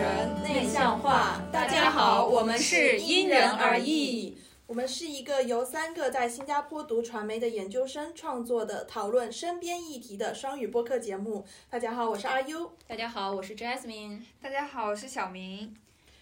人内向化。大家好，我们是因人而异。我们是一个由三个在新加坡读传媒的研究生创作的讨论身边议题的双语播客节目。大家好，我是阿优。大家好，我是 Jasmine。大家好，我是小明。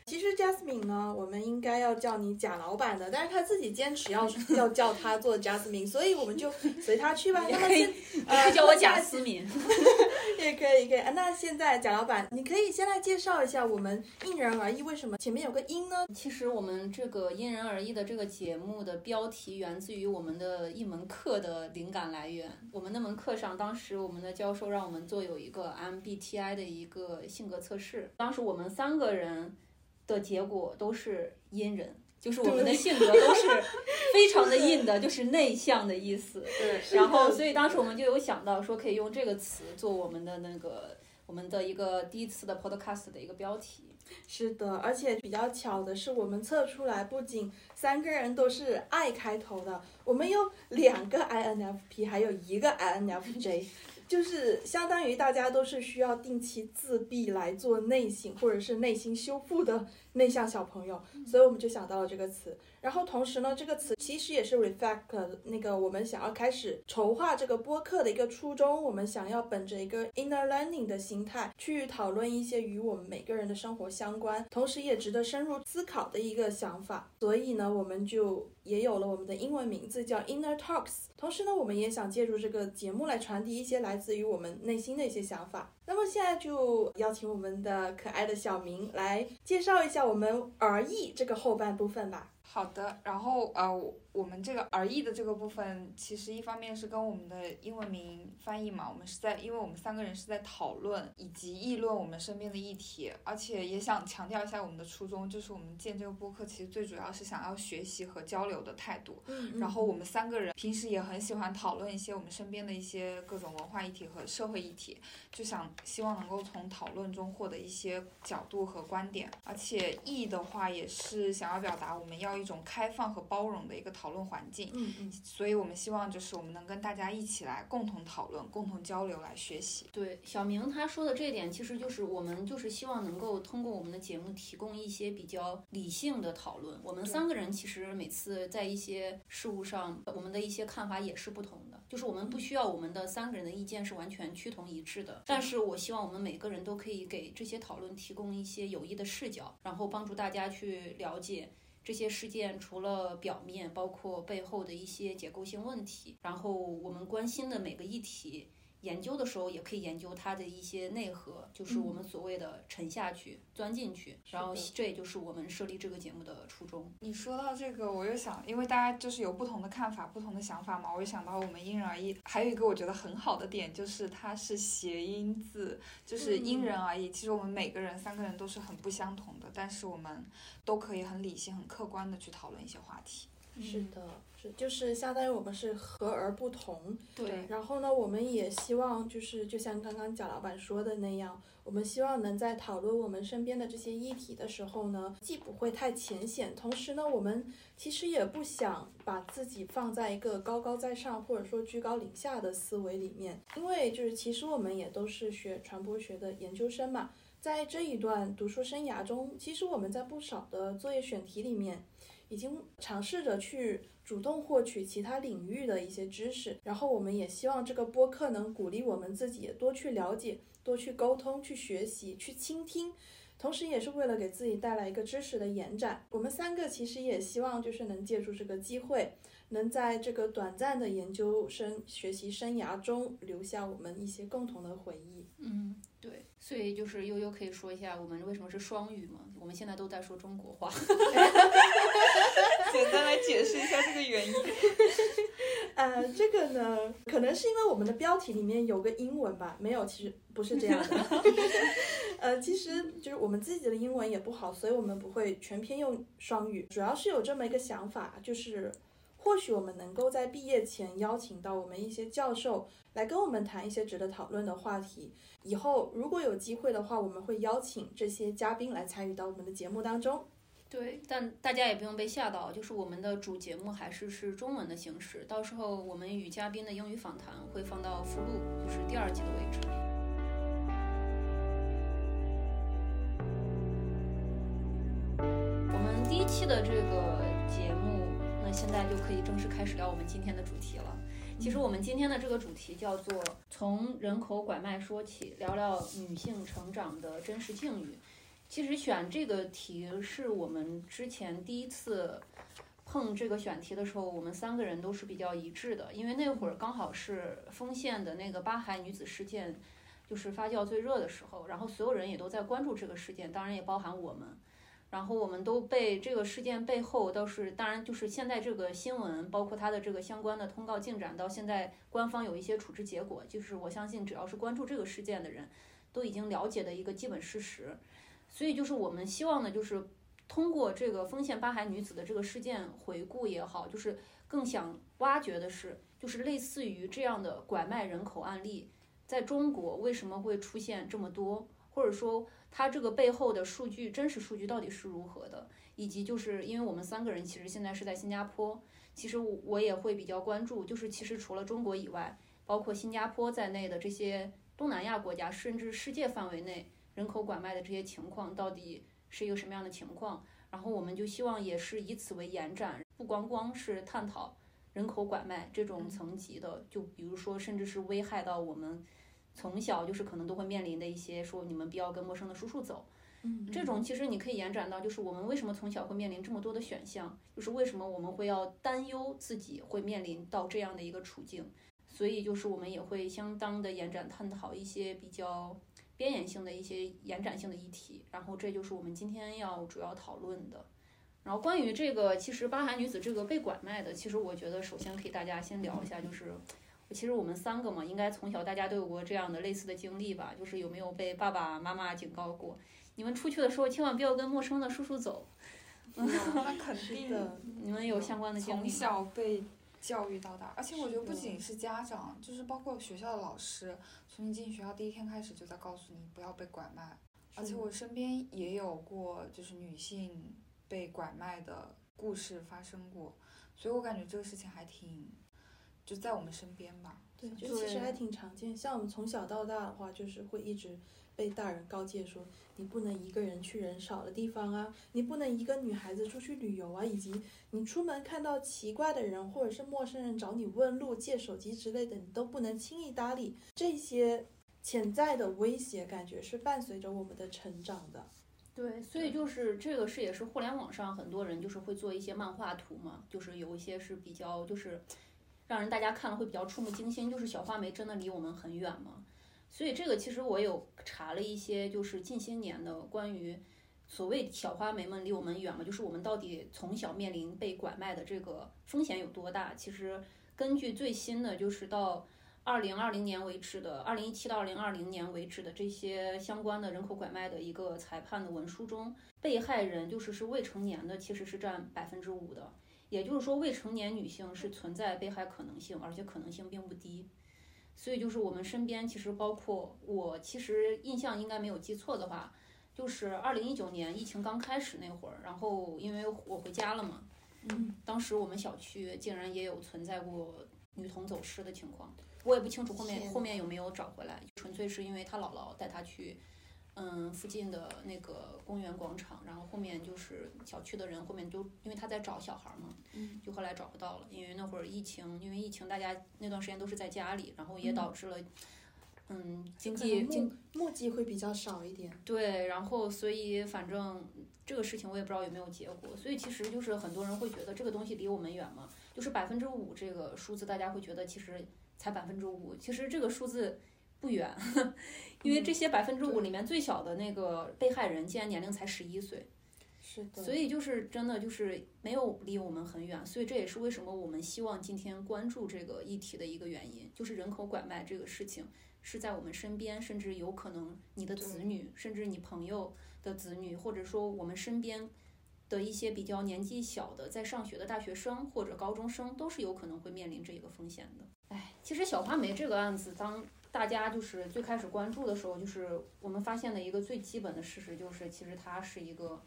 其实 Jasmine 呢，我们应该要叫你贾老板的，但是他自己坚持要 要叫他做 Jasmine，所以我们就随他去吧。那么先呃叫我贾思敏，也可以可以。那现在贾老板，你可以先来介绍一下我们因人而异为什么前面有个因呢？其实我们这个因人而异的这个节目的标题源自于我们的一门课的灵感来源。我们那门课上，当时我们的教授让我们做有一个 MBTI 的一个性格测试，当时我们三个人。的结果都是阴人，就是我们的性格都是非常的阴的，就是内向的意思。对，然后所以当时我们就有想到说可以用这个词做我们的那个我们的一个第一次的 podcast 的一个标题。是的，而且比较巧的是，我们测出来不仅三个人都是 I 开头的，我们有两个 INFP，还有一个 INFJ。就是相当于大家都是需要定期自闭来做内省或者是内心修复的内向小朋友，所以我们就想到了这个词。然后同时呢，这个词其实也是 reflect 那个我们想要开始筹划这个播客的一个初衷。我们想要本着一个 inner learning 的心态去讨论一些与我们每个人的生活相关，同时也值得深入思考的一个想法。所以呢，我们就也有了我们的英文名字叫 Inner Talks。同时呢，我们也想借助这个节目来传递一些来自于我们内心的一些想法。那么现在就邀请我们的可爱的小明来介绍一下我们儿艺这个后半部分吧。好的，然后呃。我们这个而异的这个部分，其实一方面是跟我们的英文名翻译嘛，我们是在，因为我们三个人是在讨论以及议论我们身边的议题，而且也想强调一下我们的初衷，就是我们建这个播客其实最主要是想要学习和交流的态度。嗯。然后我们三个人平时也很喜欢讨论一些我们身边的一些各种文化议题和社会议题，就想希望能够从讨论中获得一些角度和观点，而且意的话也是想要表达我们要一种开放和包容的一个讨。论环境，嗯嗯，所以我们希望就是我们能跟大家一起来共同讨论、共同交流来学习。对，小明他说的这一点，其实就是我们就是希望能够通过我们的节目提供一些比较理性的讨论。我们三个人其实每次在一些事物上，我们的一些看法也是不同的，就是我们不需要我们的三个人的意见是完全趋同一致的。但是我希望我们每个人都可以给这些讨论提供一些有益的视角，然后帮助大家去了解。这些事件除了表面，包括背后的一些结构性问题，然后我们关心的每个议题。研究的时候也可以研究它的一些内核，就是我们所谓的沉下去、钻进去，然后这也就是我们设立这个节目的初衷。你说到这个，我又想，因为大家就是有不同的看法、不同的想法嘛，我又想到我们因人而异。还有一个我觉得很好的点，就是它是谐音字，就是因人而异。其实我们每个人三个人都是很不相同的，但是我们都可以很理性、很客观的去讨论一些话题。是的。是，就是相当于我们是和而不同，对。然后呢，我们也希望就是就像刚刚贾老板说的那样，我们希望能在讨论我们身边的这些议题的时候呢，既不会太浅显，同时呢，我们其实也不想把自己放在一个高高在上或者说居高临下的思维里面，因为就是其实我们也都是学传播学的研究生嘛，在这一段读书生涯中，其实我们在不少的作业选题里面。已经尝试着去主动获取其他领域的一些知识，然后我们也希望这个播客能鼓励我们自己多去了解、多去沟通、去学习、去倾听，同时也是为了给自己带来一个知识的延展。我们三个其实也希望就是能借助这个机会，能在这个短暂的研究生学习生涯中留下我们一些共同的回忆。嗯。对，所以就是悠悠可以说一下我们为什么是双语吗？我们现在都在说中国话，简单来解释一下这个原因。呃，这个呢，可能是因为我们的标题里面有个英文吧？没有，其实不是这样的。呃，其实就是我们自己的英文也不好，所以我们不会全篇用双语。主要是有这么一个想法，就是。或许我们能够在毕业前邀请到我们一些教授来跟我们谈一些值得讨论的话题。以后如果有机会的话，我们会邀请这些嘉宾来参与到我们的节目当中。对，但大家也不用被吓到，就是我们的主节目还是是中文的形式。到时候我们与嘉宾的英语访谈会放到附录，就是第二集的位置。我们第一期的这个节目，那现在就可以正式开始聊我们今天的主题了。其实我们今天的这个主题叫做“从人口拐卖说起，聊聊女性成长的真实境遇”。其实选这个题是我们之前第一次碰这个选题的时候，我们三个人都是比较一致的，因为那会儿刚好是丰县的那个巴海女子事件就是发酵最热的时候，然后所有人也都在关注这个事件，当然也包含我们。然后我们都被这个事件背后倒是，当然就是现在这个新闻，包括它的这个相关的通告进展，到现在官方有一些处置结果，就是我相信只要是关注这个事件的人，都已经了解的一个基本事实。所以就是我们希望呢，就是通过这个丰县八海女子的这个事件回顾也好，就是更想挖掘的是，就是类似于这样的拐卖人口案例，在中国为什么会出现这么多，或者说。它这个背后的数据，真实数据到底是如何的？以及就是因为我们三个人其实现在是在新加坡，其实我也会比较关注，就是其实除了中国以外，包括新加坡在内的这些东南亚国家，甚至世界范围内人口拐卖的这些情况，到底是一个什么样的情况？然后我们就希望也是以此为延展，不光光是探讨人口拐卖这种层级的，就比如说甚至是危害到我们。从小就是可能都会面临的一些，说你们不要跟陌生的叔叔走，嗯，这种其实你可以延展到，就是我们为什么从小会面临这么多的选项，就是为什么我们会要担忧自己会面临到这样的一个处境，所以就是我们也会相当的延展探讨一些比较边缘性的一些延展性的议题，然后这就是我们今天要主要讨论的。然后关于这个，其实巴海女子这个被拐卖的，其实我觉得首先可以大家先聊一下，就是。其实我们三个嘛，应该从小大家都有过这样的类似的经历吧？就是有没有被爸爸妈妈警告过，你们出去的时候千万不要跟陌生的叔叔走。那肯定的，你们有相关的经历从小被教育到大，而且我觉得不仅是家长，就是包括学校的老师，从你进学校第一天开始就在告诉你不要被拐卖。而且我身边也有过就是女性被拐卖的故事发生过，所以我感觉这个事情还挺。就在我们身边吧，对，就其实还挺常见。像我们从小到大的话，就是会一直被大人告诫说，你不能一个人去人少的地方啊，你不能一个女孩子出去旅游啊，以及你出门看到奇怪的人或者是陌生人找你问路、借手机之类的，你都不能轻易搭理。这些潜在的威胁感觉是伴随着我们的成长的。对，所以就是这个是也是互联网上很多人就是会做一些漫画图嘛，就是有一些是比较就是。让人大家看了会比较触目惊心，就是小花梅真的离我们很远吗？所以这个其实我有查了一些，就是近些年的关于所谓小花梅们离我们远吗？就是我们到底从小面临被拐卖的这个风险有多大？其实根据最新的，就是到二零二零年为止的，二零一七到二零二零年为止的这些相关的人口拐卖的一个裁判的文书中，被害人就是是未成年的，其实是占百分之五的。也就是说，未成年女性是存在被害可能性，而且可能性并不低。所以，就是我们身边其实包括我，其实印象应该没有记错的话，就是二零一九年疫情刚开始那会儿，然后因为我回家了嘛，嗯，当时我们小区竟然也有存在过女童走失的情况。我也不清楚后面后面有没有找回来，纯粹是因为她姥姥带她去。嗯，附近的那个公园广场，然后后面就是小区的人，后面都因为他在找小孩嘛，嗯，就后来找不到了，因为那会儿疫情，因为疫情大家那段时间都是在家里，然后也导致了，嗯，经济经墨迹会比较少一点。对，然后所以反正这个事情我也不知道有没有结果，所以其实就是很多人会觉得这个东西离我们远嘛，就是百分之五这个数字，大家会觉得其实才百分之五，其实这个数字。不远，因为这些百分之五里面最小的那个被害人竟然年龄才十一岁，是的，所以就是真的就是没有离我们很远，所以这也是为什么我们希望今天关注这个议题的一个原因，就是人口拐卖这个事情是在我们身边，甚至有可能你的子女，甚至你朋友的子女，或者说我们身边的一些比较年纪小的在上学的大学生或者高中生，都是有可能会面临这个风险的。哎，其实小花梅这个案子当。大家就是最开始关注的时候，就是我们发现的一个最基本的事实，就是其实他是一个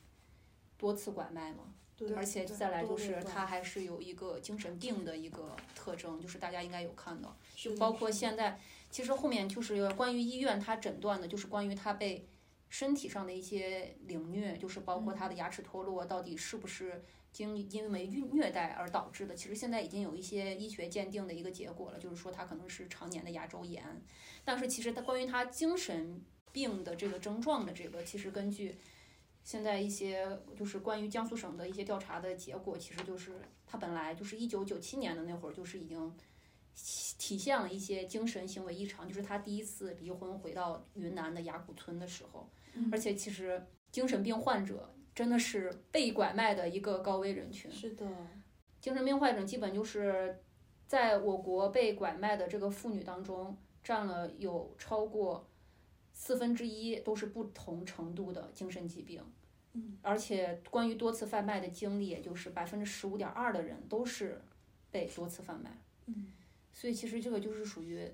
多次拐卖嘛，对，而且再来就是他还是有一个精神病的一个特征，就是大家应该有看到，就包括现在，其实后面就是关于医院他诊断的，就是关于他被身体上的一些凌虐，就是包括他的牙齿脱落到底是不是经因为虐虐待而导致的。其实现在已经有一些医学鉴定的一个结果了，就是说他可能是常年的牙周炎。但是其实他关于他精神病的这个症状的这个，其实根据现在一些就是关于江苏省的一些调查的结果，其实就是他本来就是一九九七年的那会儿就是已经。体现了一些精神行为异常，就是他第一次离婚回到云南的雅谷村的时候，而且其实精神病患者真的是被拐卖的一个高危人群。是的，精神病患者基本就是在我国被拐卖的这个妇女当中，占了有超过四分之一都是不同程度的精神疾病。嗯，而且关于多次贩卖的经历，也就是百分之十五点二的人都是被多次贩卖。嗯。所以其实这个就是属于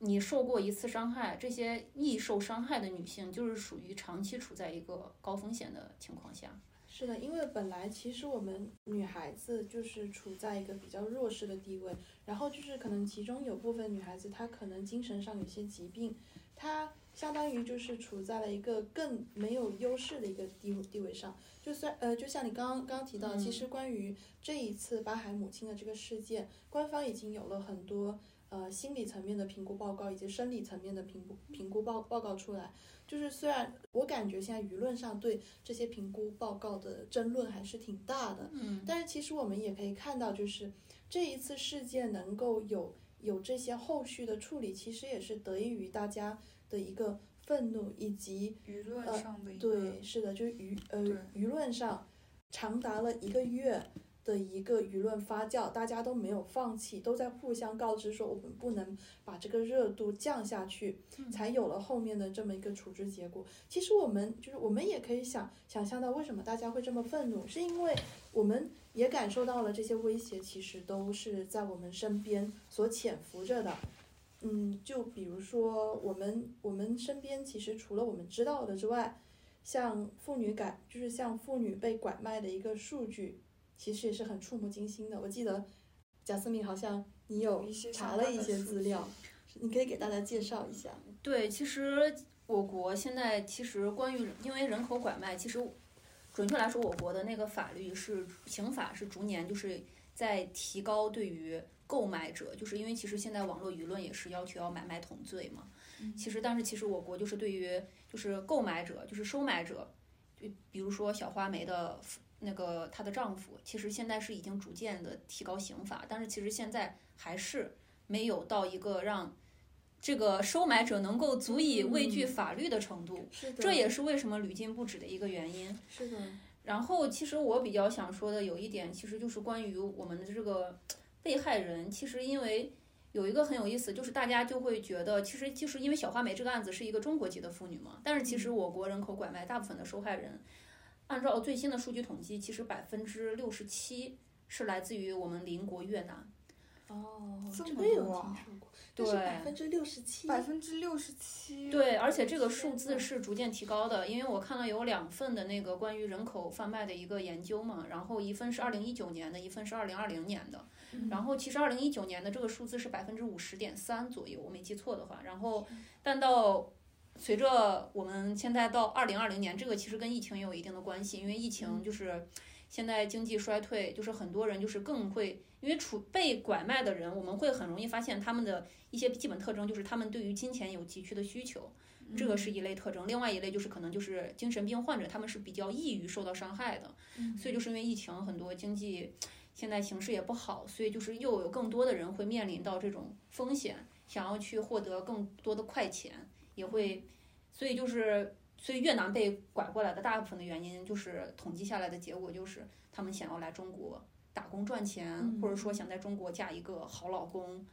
你受过一次伤害，这些易受伤害的女性就是属于长期处在一个高风险的情况下。是的，因为本来其实我们女孩子就是处在一个比较弱势的地位，然后就是可能其中有部分女孩子她可能精神上有些疾病，她相当于就是处在了一个更没有优势的一个地地位上。就算呃，就像你刚刚刚提到，其实关于这一次巴海母亲的这个事件，官方已经有了很多呃心理层面的评估报告以及生理层面的评估评估报报告出来。就是虽然我感觉现在舆论上对这些评估报告的争论还是挺大的，嗯，但是其实我们也可以看到，就是这一次事件能够有有这些后续的处理，其实也是得益于大家的一个。愤怒以及舆论上的对，是的，就是舆呃舆论上长达了一个月的一个舆论发酵，大家都没有放弃，都在互相告知说我们不能把这个热度降下去，才有了后面的这么一个处置结果。其实我们就是我们也可以想想象到为什么大家会这么愤怒，是因为我们也感受到了这些威胁其实都是在我们身边所潜伏着的。嗯，就比如说我们我们身边其实除了我们知道的之外，像妇女改就是像妇女被拐卖的一个数据，其实也是很触目惊心的。我记得贾思敏好像你有查了一些资料，你可以给大家介绍一下。对，其实我国现在其实关于因为人口拐卖，其实准确来说，我国的那个法律是刑法是逐年就是在提高对于。购买者就是因为其实现在网络舆论也是要求要买卖同罪嘛，其实但是其实我国就是对于就是购买者就是收买者，就比如说小花梅的那个她的丈夫，其实现在是已经逐渐的提高刑法，但是其实现在还是没有到一个让这个收买者能够足以畏惧法律的程度，这也是为什么屡禁不止的一个原因。是的。然后其实我比较想说的有一点，其实就是关于我们的这个。被害人其实因为有一个很有意思，就是大家就会觉得，其实就是因为小花梅这个案子是一个中国籍的妇女嘛，但是其实我国人口拐卖大部分的受害人，按照最新的数据统计，其实百分之六十七是来自于我们邻国越南。哦，这么多。对，百分之六十七，百分之六十七。对，而且这个数字是逐渐提高的，因为我看了有两份的那个关于人口贩卖的一个研究嘛，然后一份是二零一九年的，一份是二零二零年的，然后其实二零一九年的这个数字是百分之五十点三左右，我没记错的话，然后但到随着我们现在到二零二零年，这个其实跟疫情也有一定的关系，因为疫情就是现在经济衰退，就是很多人就是更会。因为处被拐卖的人，我们会很容易发现他们的一些基本特征，就是他们对于金钱有急需的需求，这个是一类特征。另外一类就是可能就是精神病患者，他们是比较易于受到伤害的。所以就是因为疫情，很多经济现在形势也不好，所以就是又有更多的人会面临到这种风险，想要去获得更多的快钱，也会，所以就是所以越南被拐过来的大部分的原因，就是统计下来的结果就是他们想要来中国。打工赚钱，或者说想在中国嫁一个好老公，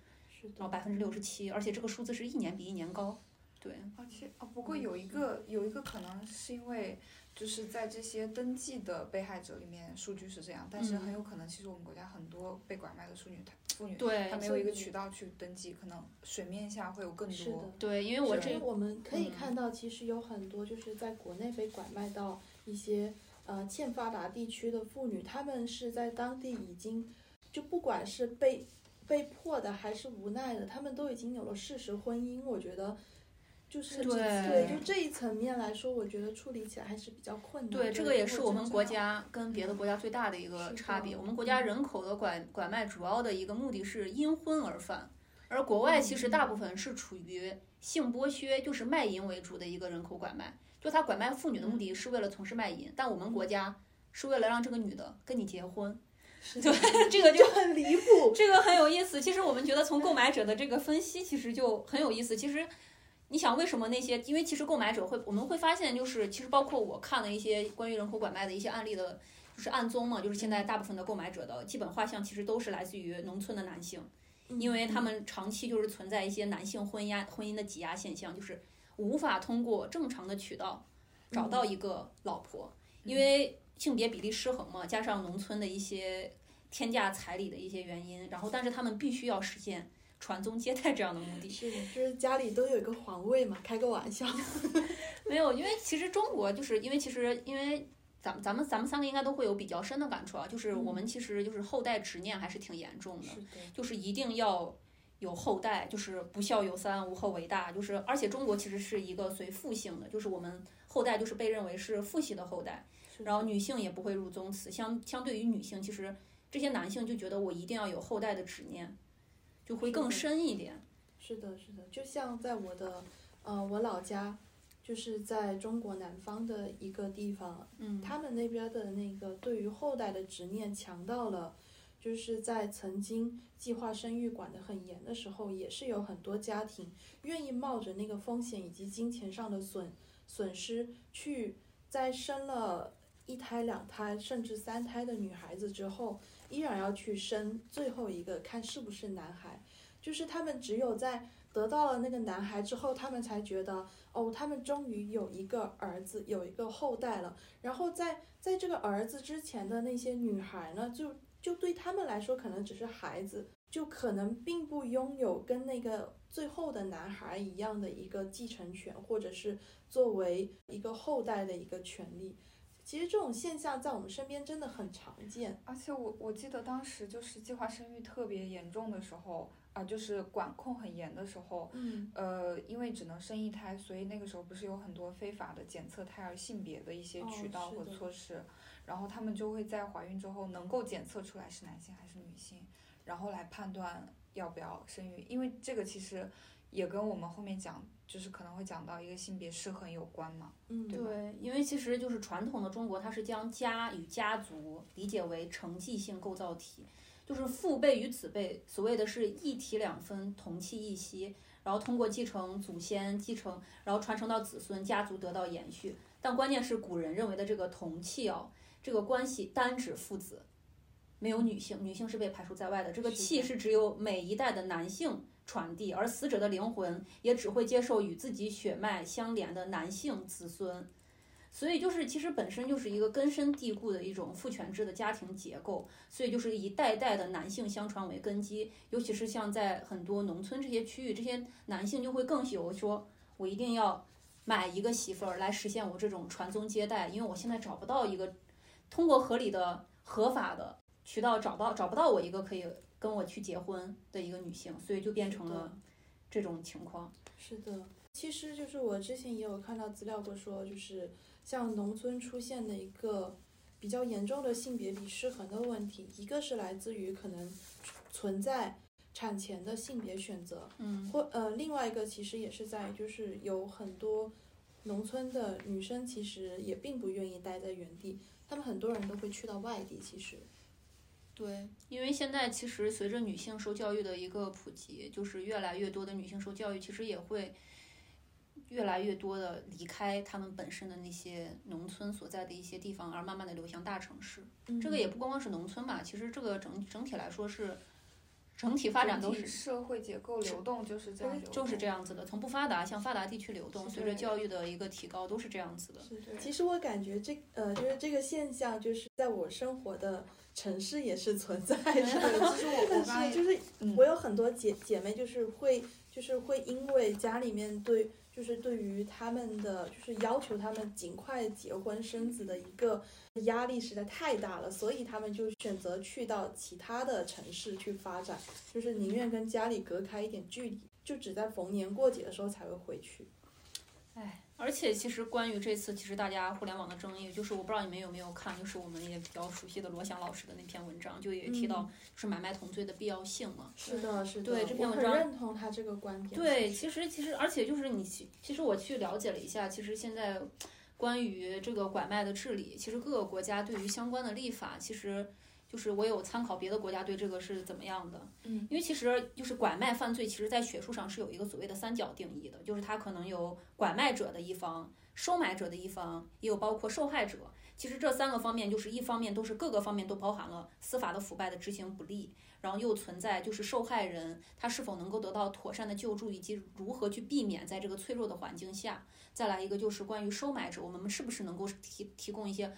然后百分之六十七，而且这个数字是一年比一年高。对，而且哦，不过有一个有一个可能是因为就是在这些登记的被害者里面数据是这样，但是很有可能其实我们国家很多被拐卖的妇女她妇女她没有一个渠道去登记，可能水面下会有更多。对，因为我这我们可以看到，其实有很多就是在国内被拐卖到一些。呃，欠发达地区的妇女，她们是在当地已经，就不管是被被迫的还是无奈的，她们都已经有了事实婚姻。我觉得，就是对对，就这一层面来说，我觉得处理起来还是比较困难。对，这个也是我们国家跟别的国家最大的一个差别。我们国家人口的拐拐卖主要的一个目的是因婚而犯，而国外其实大部分是处于性剥削，就是卖淫为主的一个人口拐卖。就他拐卖妇女的目的是为了从事卖淫，但我们国家是为了让这个女的跟你结婚。对，这个就就很离谱。这个很有意思。其实我们觉得从购买者的这个分析，其实就很有意思。其实你想，为什么那些？因为其实购买者会，我们会发现，就是其实包括我看了一些关于人口拐卖的一些案例的，就是案宗嘛，就是现在大部分的购买者的基本画像，其实都是来自于农村的男性，因为他们长期就是存在一些男性婚压婚姻的挤压现象，就是无法通过正常的渠道找到一个老婆，因为性别比例失衡嘛，加上农村的一些天价彩礼的一些原因，然后但是他们必须要实现传宗接代这样的目的。是的，就是家里都有一个皇位嘛，开个玩笑。没有，因为其实中国就是因为其实因为咱们咱们咱们三个应该都会有比较深的感触啊，就是我们其实就是后代执念还是挺严重的，是的，就是一定要有后代，就是不孝有三，无后为大，就是而且中国其实是一个随父姓的，就是我们后代就是被认为是父系的后代，然后女性也不会入宗祠，相相对于女性，其实这些男性就觉得我一定要有后代的执念，就会更深一点。是的，是的，就像在我的呃我老家，就是在中国南方的一个地方，嗯，他们那边的那个对于后代的执念强到了，就是在曾经计划生育管得很严的时候，也是有很多家庭愿意冒着那个风险以及金钱上的损损失，去在生了一胎、两胎甚至三胎的女孩子之后，依然要去生最后一个，看是不是男孩。就是他们只有在得到了那个男孩之后，他们才觉得哦，他们终于有一个儿子，有一个后代了。然后在在这个儿子之前的那些女孩呢，就就对他们来说可能只是孩子，就可能并不拥有跟那个最后的男孩一样的一个继承权，或者是作为一个后代的一个权利。其实这种现象在我们身边真的很常见。而且我我记得当时就是计划生育特别严重的时候啊、就是管控很严的时候，嗯，呃，因为只能生一胎，所以那个时候不是有很多非法的检测胎儿性别的一些哦渠道和措施，然后他们就会在怀孕之后能够检测出来是男性还是女性，然后来判断要不要生育，因为这个其实也跟我们后面讲，就是可能会讲到一个性别失衡有关嘛。嗯，对对，因为其实就是传统的中国，它是将家与家族理解为承继性构造体，就是父辈与子辈，所谓的是一体两分，同气一息，然后通过继承祖先，继承，然后传承到子孙，家族得到延续。但关键是古人认为的这个同气哦，这个关系单指父子，没有女性，女性是被排除在外的。这个气是只有每一代的男性传递，而死者的灵魂也只会接受与自己血脉相连的男性子孙。所以就是，其实本身就是一个根深蒂固的一种父权制的家庭结构，所以就是一代代的男性相传为根基，尤其是像在很多农村这些区域，这些男性就会更有说，我一定要买一个媳妇儿来实现我这种传宗接代，因为我现在找不到一个通过合理的、合法的渠道找到找不到我一个可以跟我去结婚的一个女性，所以就变成了这种情况。是的，其实就是我之前也有看到资料过说，就是像农村出现的一个比较严重的性别比失衡的问题，一个是来自于可能存在产前的性别选择，嗯或呃另外一个其实也是在就是有很多农村的女生其实也并不愿意待在原地，她们很多人都会去到外地，其实。对，因为现在其实随着女性受教育的一个普及，就是越来越多的女性受教育，其实也会越来越多的离开他们本身的那些农村所在的一些地方，而慢慢的流向大城市。这个也不光光是农村吧，其实这个整整体来说是整体发展都是社会结构流动就是这样流动，就是这样子的，从不发达向发达地区流动，随着教育的一个提高，都是这样子的。是，其实我感觉这呃，就是这个现象，就是在我生活的城市也是存在的。对，其实我 我刚才是，就是嗯我有很多姐姐妹，就是会，就是会因为家里面对，就是对于他们的，就是要求他们尽快结婚生子的一个压力实在太大了，所以他们就选择去到其他的城市去发展，就是宁愿跟家里隔开一点距离，就只在逢年过节的时候才会回去。哎，而且其实关于这次，其实大家互联网的争议，就是我不知道你们有没有看，就是我们也比较熟悉的罗翔老师的那篇文章，就也提到就是买卖同罪的必要性嘛。是的，是的，对这篇文章认同他这个观点。对，其实其实而且就是你其其实我去了解了一下，其实现在关于这个拐卖的治理，其实各个国家对于相关的立法，其实就是我有参考别的国家对这个是怎么样的。嗯，因为其实就是拐卖犯罪，其实在学术上是有一个所谓的三角定义的，就是它可能有拐卖者的一方、收买者的一方，也有包括受害者。其实这三个方面，就是一方面都是各个方面都包含了司法的腐败的执行不力，然后又存在就是受害人他是否能够得到妥善的救助，以及如何去避免在这个脆弱的环境下。再来一个就是关于收买者，我们是不是能够提提供一些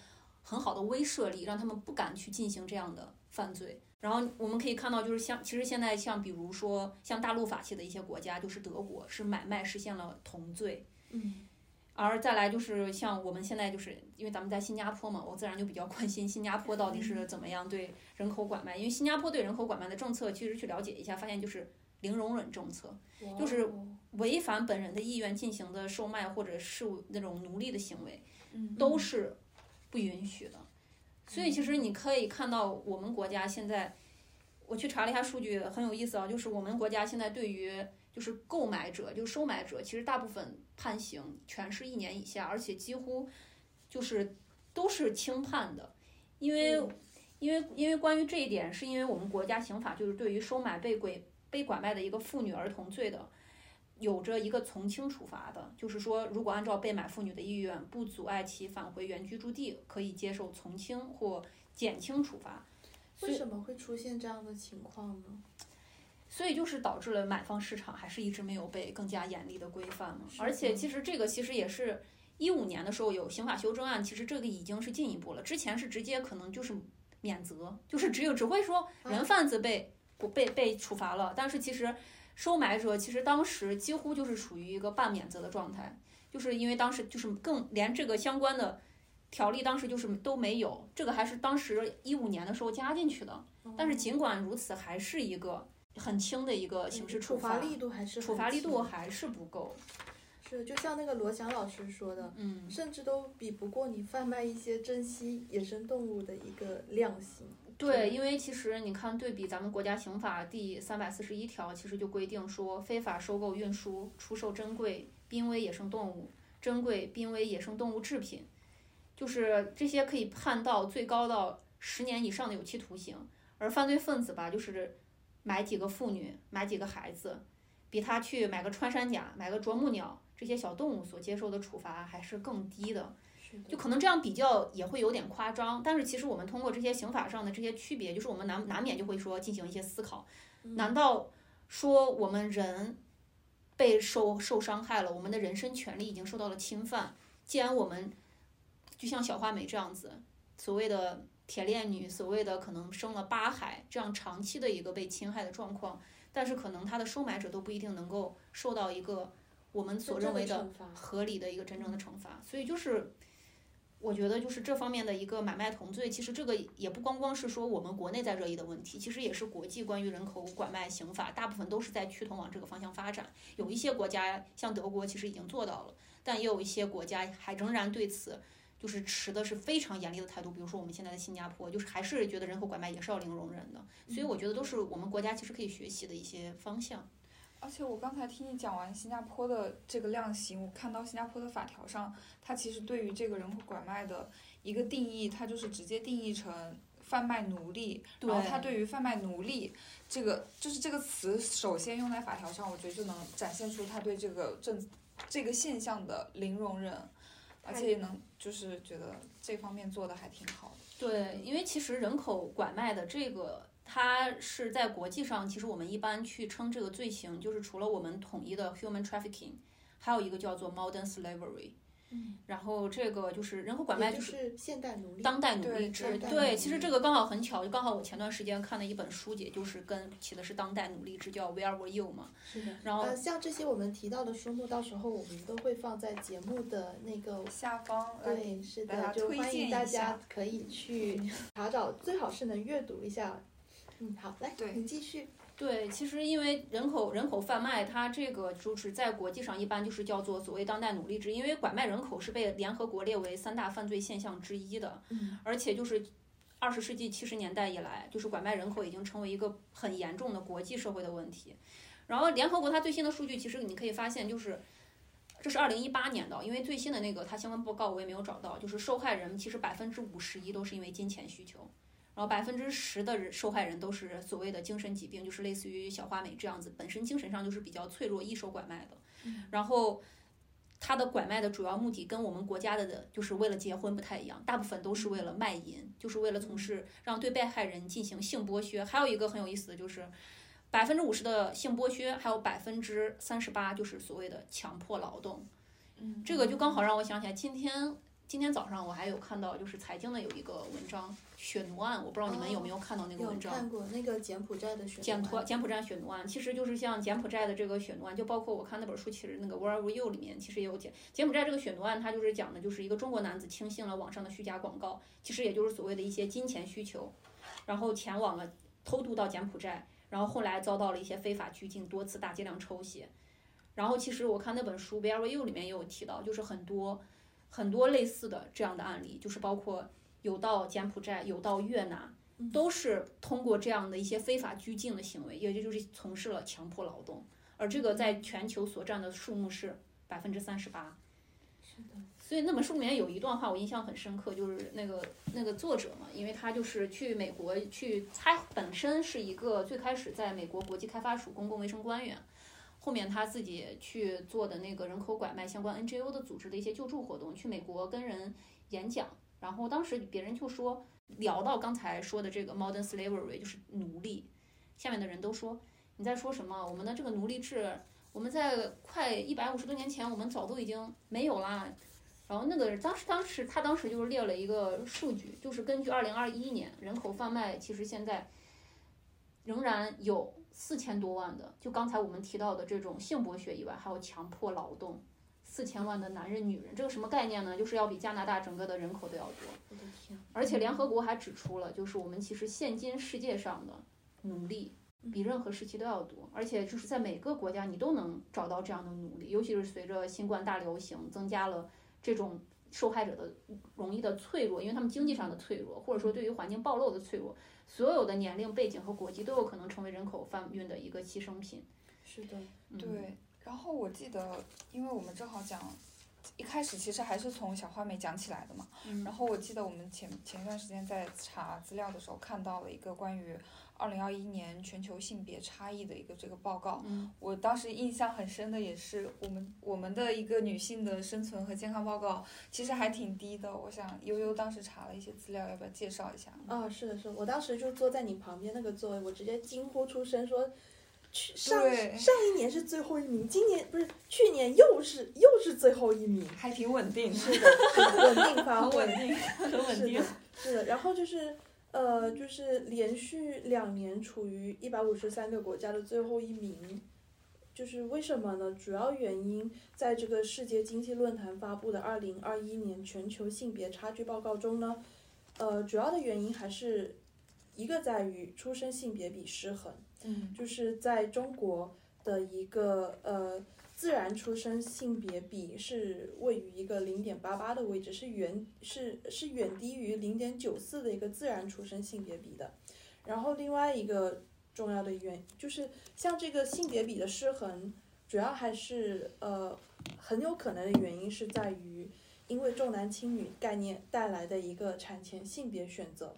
很好的威慑力，让他们不敢去进行这样的犯罪。然后我们可以看到，就是像其实现在像比如说像大陆法系的一些国家，就是德国是买卖实现了同罪，嗯，而再来就是像我们现在就是因为咱们在新加坡嘛，我自然就比较关心新加坡到底是怎么样对人口拐卖，因为新加坡对人口拐卖的政策，其实去了解一下，发现就是零容忍政策，就是哦。违反本人的意愿进行的售卖或者是那种奴隶的行为，嗯。都是不允许的。所以其实你可以看到，我们国家现在，我去查了一下数据，很有意思啊，就是我们国家现在对于就是购买者，就是收买者，其实大部分判刑全是一年以下，而且几乎就是都是轻判的，因为嗯因为因为关于这一点，是因为我们国家刑法就是对于收买被拐被拐卖的一个妇女儿童罪的。有着一个从轻处罚的，就是说，如果按照被买妇女的意愿，不阻碍其返回原居住地，可以接受从轻或减轻处罚。为什么会出现这样的情况呢？所以就是导致了买方市场还是一直没有被更加严厉的规范嘛。而且其实这个其实也是一五年的时候有刑法修正案，其实这个已经是进一步了。之前是直接可能就是免责，就是只有只会说人贩子被不被被处罚了，但是其实收买者其实当时几乎就是处于一个半免责的状态，就是因为当时就是更连这个相关的。条例当时就是都没有，这个还是当时一五年的时候加进去的。但是尽管如此，还是一个很轻的一个刑事处罚，力度还是处罚力度还是不够。是，就像那个罗翔老师说的，嗯，甚至都比不过你贩卖一些珍稀野生动物的一个量刑。对，因为其实你看，对比咱们国家刑法第三百四十一条，其实就规定说，非法收购、运输、出售珍贵、濒危野生动物、珍贵、濒危野生动物制品，就是这些可以判到最高到十年以上的有期徒刑。而犯罪分子吧，就是买几个妇女，买几个孩子，比他去买个穿山甲、买个啄木鸟这些小动物所接受的处罚还是更低的。就可能这样比较也会有点夸张，但是其实我们通过这些刑法上的这些区别，就是我们难难免就会说进行一些思考，嗯难道说我们人被受受伤害了，我们的人身权利已经受到了侵犯？既然我们就像小花美这样子，所谓的铁链女，所谓的可能生了八孩这样长期的一个被侵害的状况，但是可能他的收买者都不一定能够受到一个我们所认为的合理的一个真正的惩罚，所以就是。我觉得就是这方面的一个买卖同罪，其实这个也不光光是说我们国内在热议的问题，其实也是国际关于人口拐卖刑法，大部分都是在趋同往这个方向发展。有一些国家像德国其实已经做到了，但也有一些国家还仍然对此就是持的是非常严厉的态度。比如说我们现在的新加坡，就是还是觉得人口拐卖也是要零容忍的。所以我觉得都是我们国家其实可以学习的一些方向。而且我刚才听你讲完新加坡的这个量刑，我看到新加坡的法条上，它其实对于这个人口拐卖的一个定义，它就是直接定义成贩卖奴隶。然后它对于贩卖奴隶这个，就是这个词首先用在法条上，我觉得就能展现出他对这个政这个现象的零容忍，而且也能就是觉得这方面做的还挺好的。对，因为其实人口拐卖的这个。它是在国际上，其实我们一般去称这个罪行，就是除了我们统一的 human trafficking，还有一个叫做 modern slavery。嗯，然后这个就是人口拐卖，就是现代奴隶，当代奴隶制。对对，其实这个刚好很巧，刚好我前段时间看了一本书，也就是跟起的是当代奴隶制，叫 Where Were You 嘛。是的。然后呃，像这些我们提到的书目，到时候我们都会放在节目的那个下方。对，是的，就推欢迎大家可以去查找，最好是能阅读一下。嗯，好，来，对你继续。对，其实因为人口人口贩卖，它这个就是在国际上一般就是叫做所谓当代奴隶制，因为拐卖人口是被联合国列为三大犯罪现象之一的，嗯而且就是二十世纪七十年代以来，就是拐卖人口已经成为一个很严重的国际社会的问题。然后联合国它最新的数据，其实你可以发现就是。这是二零一八年的，因为最新的那个它相关报告我也没有找到，就是受害人其实百分之五十一都是因为金钱需求，然后百分之十的人受害人都是所谓的精神疾病，就是类似于小花美这样子，本身精神上就是比较脆弱、易受拐卖的。然后他的拐卖的主要目的跟我们国家的就是为了结婚不太一样，大部分都是为了卖淫，就是为了从事让对被害人进行性剥削。还有一个很有意思的就是。百分之五十的性剥削，还有百分之三十八就是所谓的强迫劳动，嗯，这个就刚好让我想起来，今天今天早上我还有看到，就是财经的有一个文章“血奴案”，我不知道你们有没有看到那个文章。看过那个柬埔寨的血奴案柬埔寨血奴案，其实就是像柬埔寨的这个血奴案，就包括我看那本书，其实那个《Wherever You》里面其实也有讲柬埔寨这个血奴案，它就是讲的就是一个中国男子轻信了网上的虚假广告，其实也就是所谓的一些金钱需求，然后前往了偷渡到柬埔寨，然后后来遭到了一些非法拘禁，多次大剂量抽血。然后其实我看那本书《Wherever You》里面也有提到，就是很多很多类似的这样的案例，就是包括有到柬埔寨，有到越南。都是通过这样的一些非法拘禁的行为，也就是从事了强迫劳动，而这个在全球所占的数目是百分之三十八。是的，所以那本书里面有一段话我印象很深刻，就是那个那个作者嘛，因为他就是去美国去，他本身是一个最开始在美国国际开发署公共卫生官员，后面他自己去做的那个人口拐卖相关 NGO 的组织的一些救助活动，去美国跟人演讲，然后当时别人就说。聊到刚才说的这个 modern slavery 就是奴隶，下面的人都说你在说什么？我们的这个奴隶制，我们在快一百五十多年前，我们早都已经没有啦。然后那个当时当时他当时就是列了一个数据，就是根据二零二一年人口贩卖，其实现在仍然有四千多万的，就刚才我们提到的这种性剥削以外，还有强迫劳动。四千万的男人、女人，这个什么概念呢？就是要比加拿大整个的人口都要多。我的天！而且联合国还指出了，就是我们其实现今世界上的奴隶比任何时期都要多，而且就是在每个国家你都能找到这样的奴隶，尤其是随着新冠大流行，增加了这种受害者的容易的脆弱，因为他们经济上的脆弱，或者说对于环境暴露的脆弱，所有的年龄背景和国籍都有可能成为人口贩运的一个牺牲品。是的，嗯、对。然后我记得，因为我们正好讲，一开始其实还是从小花美讲起来的嘛。嗯、然后我记得我们前前一段时间在查资料的时候，看到了一个关于二零二一年全球性别差异的一个这个报告。嗯、我当时印象很深的也是我们我们的一个女性的生存和健康报告，其实还挺低的。我想悠悠当时查了一些资料，要不要介绍一下？啊、是的，是的，我当时就坐在你旁边那个座位，我直接惊呼出声说。去上上一年是最后一名，今年不是去年又是又是最后一名，还挺稳定，是的，很稳定发挥，很稳定，很稳定，是的。然后就是呃，就是连续两年处于一百五十三个国家的最后一名，就是为什么呢？主要原因在这个世界经济论坛发布的二零二一年全球性别差距报告中呢，呃，主要的原因还是一个在于出生性别比失衡。嗯，就是在中国的一个呃自然出生性别比是位于一个零点八八的位置，是远是是远低于零点九四的一个自然出生性别比的。然后另外一个重要的原就是像这个性别比的失衡，主要还是呃很有可能的原因是在于因为重男轻女概念带来的一个产前性别选择。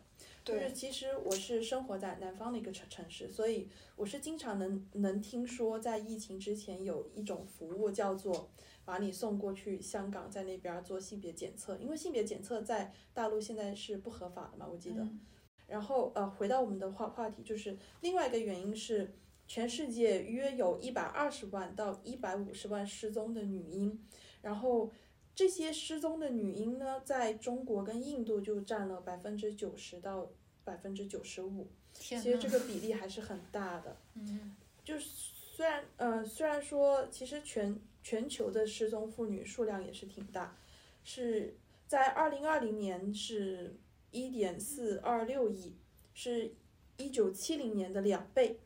就是，其实我是生活在南方的一个城城市，所以我是经常能能听说，在疫情之前有一种服务叫做把你送过去香港，在那边儿做性别检测，因为性别检测在大陆现在是不合法的嘛，我记得。嗯然后呃，回到我们的话话题，就是另外一个原因是，全世界约有一百二十万到一百五十万失踪的女婴，然后这些失踪的女婴呢，在中国跟印度就占了百分之九十到百分之九十五，其实这，个比例还是很大的。嗯就是虽然呃虽然说，其实全全球的失踪妇女数量也是挺大，是在二零二零年是一点四二六亿，是一九七零年的两倍。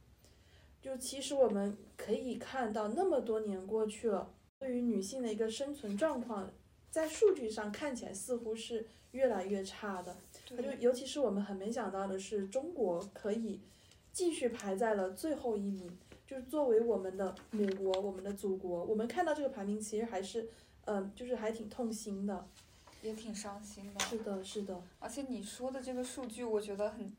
就其实我们可以看到，那么多年过去了，对于女性的一个生存状况，在数据上看起来似乎是越来越差的。它就尤其是我们很没想到的是，中国可以继续排在了最后一名，就是作为我们的母国，我们的祖国，我们看到这个排名其实还是，嗯、就是还挺痛心的。也挺伤心的。是的，是的，而且你说的这个数据，我觉得很，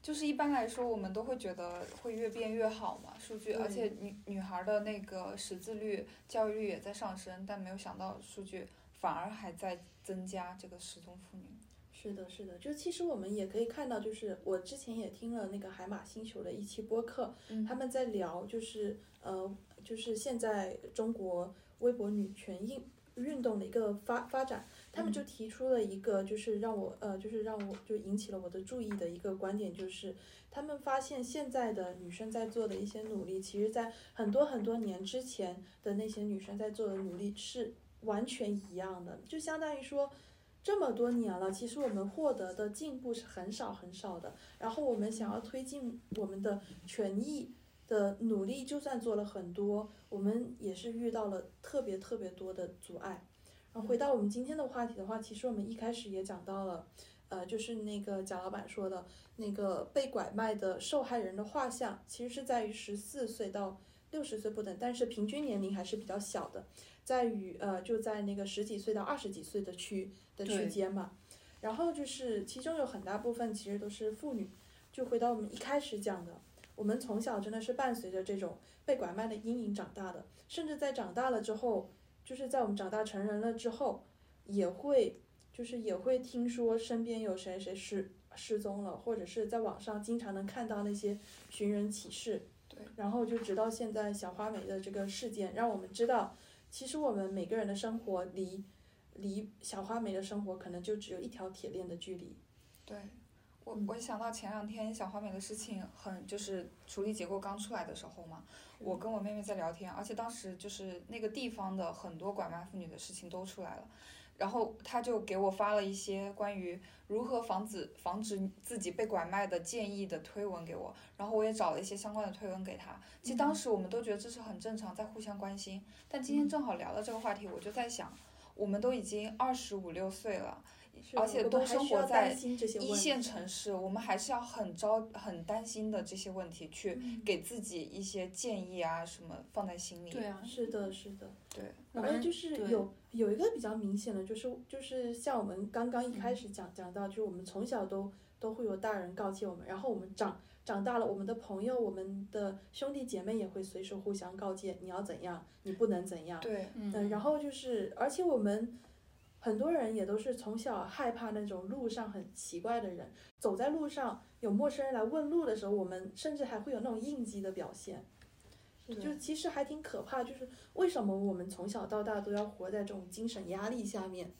就是一般来说，我们都会觉得会越变越好嘛，数据，而且女女孩的那个识字率、教育率也在上升，但没有想到数据反而还在增加这个失踪妇女。是的，是的。就其实我们也可以看到，就是我之前也听了那个海马星球的一期播客，嗯他们在聊，就是呃，就是现在中国微博女权运运动的一个发发展，他们就提出了一个，就是让我呃，就是让我就引起了我的注意的一个观点，就是他们发现现在的女生在做的一些努力，其实在很多很多年之前的那些女生在做的努力是完全一样的，就相当于说。这么多年了，其实我们获得的进步是很少很少的。然后我们想要推进我们的权益的努力，就算做了很多，我们也是遇到了特别特别多的阻碍。然后回到我们今天的话题的话，其实我们一开始也讲到了，呃，就是那个贾老板说的那个被拐卖的受害人的画像，其实是在于十四岁到六十岁不等，但是平均年龄还是比较小的，在于呃就在那个十几岁到二十几岁的区的区间嘛。然后就是其中有很大部分其实都是妇女，就回到我们一开始讲的，我们从小真的是伴随着这种被拐卖的阴影长大的，甚至在长大了之后，就是在我们长大成人了之后，也会就是也会听说身边有谁谁失失踪了，或者是在网上经常能看到那些寻人启事。对，然后就直到现在小花梅的这个事件，让我们知道，其实我们每个人的生活离离小花梅的生活可能就只有一条铁链的距离。对。我嗯我想到前两天小花梅的事情很就是处理结构刚出来的时候嘛，我跟我妹妹在聊天，而且当时就是那个地方的很多拐卖妇女的事情都出来了，然后他就给我发了一些关于如何防止防止自己被拐卖的建议的推文给我，然后我也找了一些相关的推文给他。其实当时我们都觉得这是很正常，在互相关心，但今天正好聊到这个话题，我就在想，我们都已经二十五六岁了。是而且都生活在一线城市，我们还是要很着很担心的这些问题，去给自己一些建议啊什么放在心里。对啊，是的，是的。对，然后就是有有一个比较明显的，就是就是像我们刚刚一开始讲讲到，就是我们从小都都会有大人告诫我们，然后我们长长大了，我们的朋友、我们的兄弟姐妹也会随时互相告诫你要怎样，你不能怎样。对，嗯，嗯，然后就是，而且我们很多人也都是从小害怕那种路上很奇怪的人，走在路上有陌生人来问路的时候，我们甚至还会有那种应激的表现。就其实还挺可怕，就是为什么我们从小到大都要活在这种精神压力下面？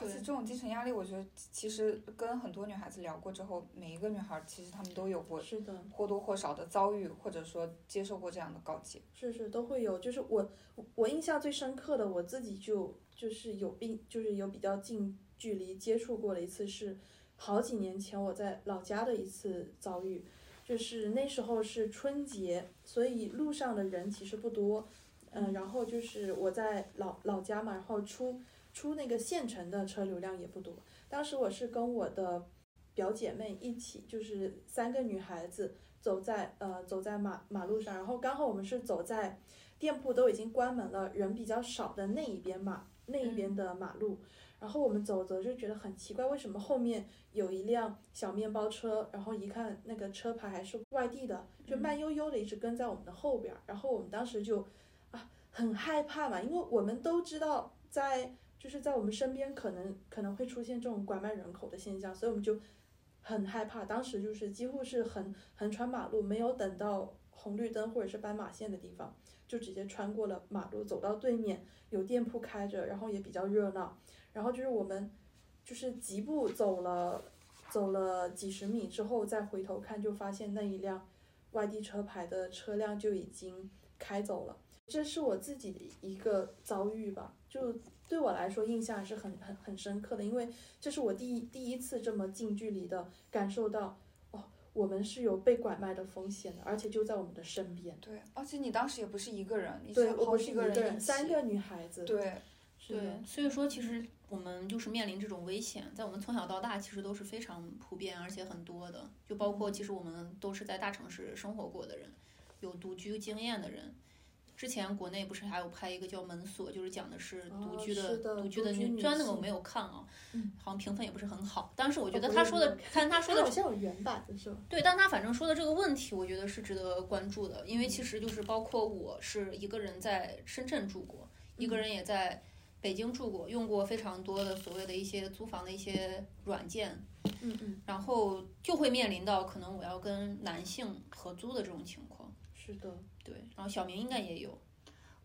对而且这种精神压力，我觉得其实跟很多女孩子聊过之后，每一个女孩其实她们都有过是的，或多或少的遭遇，或者说接受过这样的告诫。是是都会有。就是我我我印象最深刻的，我自己就就是有病，就是有比较近距离接触过的一次是好几年前我在老家的一次遭遇。就是那时候是春节，所以路上的人其实不多，嗯，然后就是我在老老家嘛，然后出出那个县城的车流量也不多。当时我是跟我的表姐妹一起，就是三个女孩子走在呃走在马马路上，然后刚好我们是走在店铺都已经关门了，人比较少的那一边马那一边的马路，然后我们走着就觉得很奇怪，为什么后面有一辆小面包车，然后一看那个车牌还是外地的，就慢悠悠的一直跟在我们的后边儿，然后我们当时就啊很害怕嘛，因为我们都知道在就是在我们身边可能可能会出现这种拐卖人口的现象，所以我们就很害怕，当时就是几乎是横横穿马路，没有等到红绿灯或者是斑马线的地方，就直接穿过了马路，走到对面有店铺开着，然后也比较热闹，然后就是我们就是疾步走了走了几十米之后再回头看，就发现那一辆外地车牌的车辆就已经开走了。这是我自己的一个遭遇吧，就对我来说印象还是很很很深刻的，因为这是我第一第一次这么近距离的感受到，哦，我们是有被拐卖的风险的，而且就在我们的身边。对，而且你当时也不是一个人，你对，是我不是一好几个人三个女孩子。对，对，所以说其实我们就是面临这种危险，在我们从小到大其实都是非常普遍而且很多的，就包括其实我们都是在大城市生活过的人，有独居经验的人。之前国内不是还有拍一个叫《门锁》，就是讲的是独居的独居的女，虽然那个我没有看啊，嗯好像评分也不是很好，但是我觉得他说的看，看他说的好像有原版的是吧？对，但他反正说的这个问题，我觉得是值得关注的，因为其实就是包括我是一个人在深圳住过，一个人也在北京住过，用过非常多的所谓的一些租房的一些软件，嗯嗯，然后就会面临到可能我要跟男性合租的这种情况。是的，对，然后小明应该也有，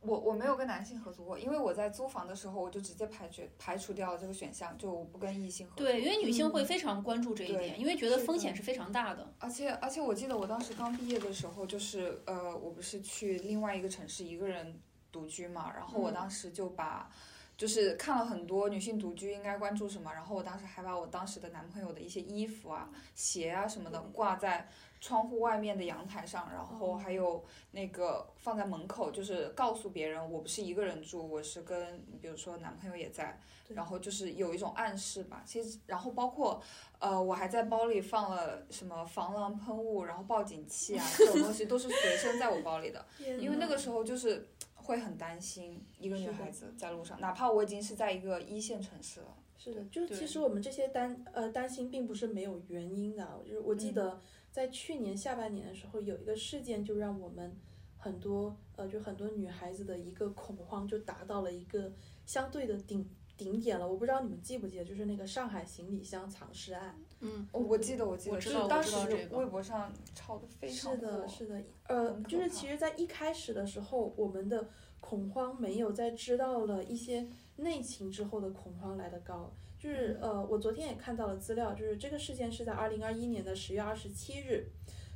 我我没有跟男性合租过，因为我在租房的时候我就直接排除排除掉了这个选项，就我不跟异性合租。对，因为女性会嗯非常关注这一对点，因为觉得风险是非常大的。而且而且我记得我当时刚毕业的时候，就是呃，我不是去另外一个城市一个人独居嘛，然后我嗯当时就把。就是看了很多女性独居应该关注什么，然后我当时还把我当时的男朋友的一些衣服啊、鞋啊什么的挂在窗户外面的阳台上，然后还有那个放在门口，就是告诉别人我不是一个人住，我是跟比如说男朋友也在，然后就是有一种暗示吧。其实，然后包括呃，我还在包里放了什么防狼喷雾，然后报警器啊，这种东西都是随身在我包里的，因为那个时候就是会很担心一个女孩子在路上，哪怕我已经是在一个一线城市了。是的，就是其实我们这些担呃担心并不是没有原因的，就是我记嗯得在去年下半年的时候，有一个事件就让我们很多呃就很多女孩子的一个恐慌就达到了一个相对的顶顶点了。我不知道你们记不记得，就是那个上海行李箱藏尸案。嗯，哦，我记得，我记得，我知道我就是当时微博上炒的非常是的，火是的，呃，就是其实，在一开始的时候，我们的恐慌没有在知道了一些内情之后的恐慌来得高。就是呃，我昨天也看到了资料，就是这个事件是在二零二一年的十月二十七日，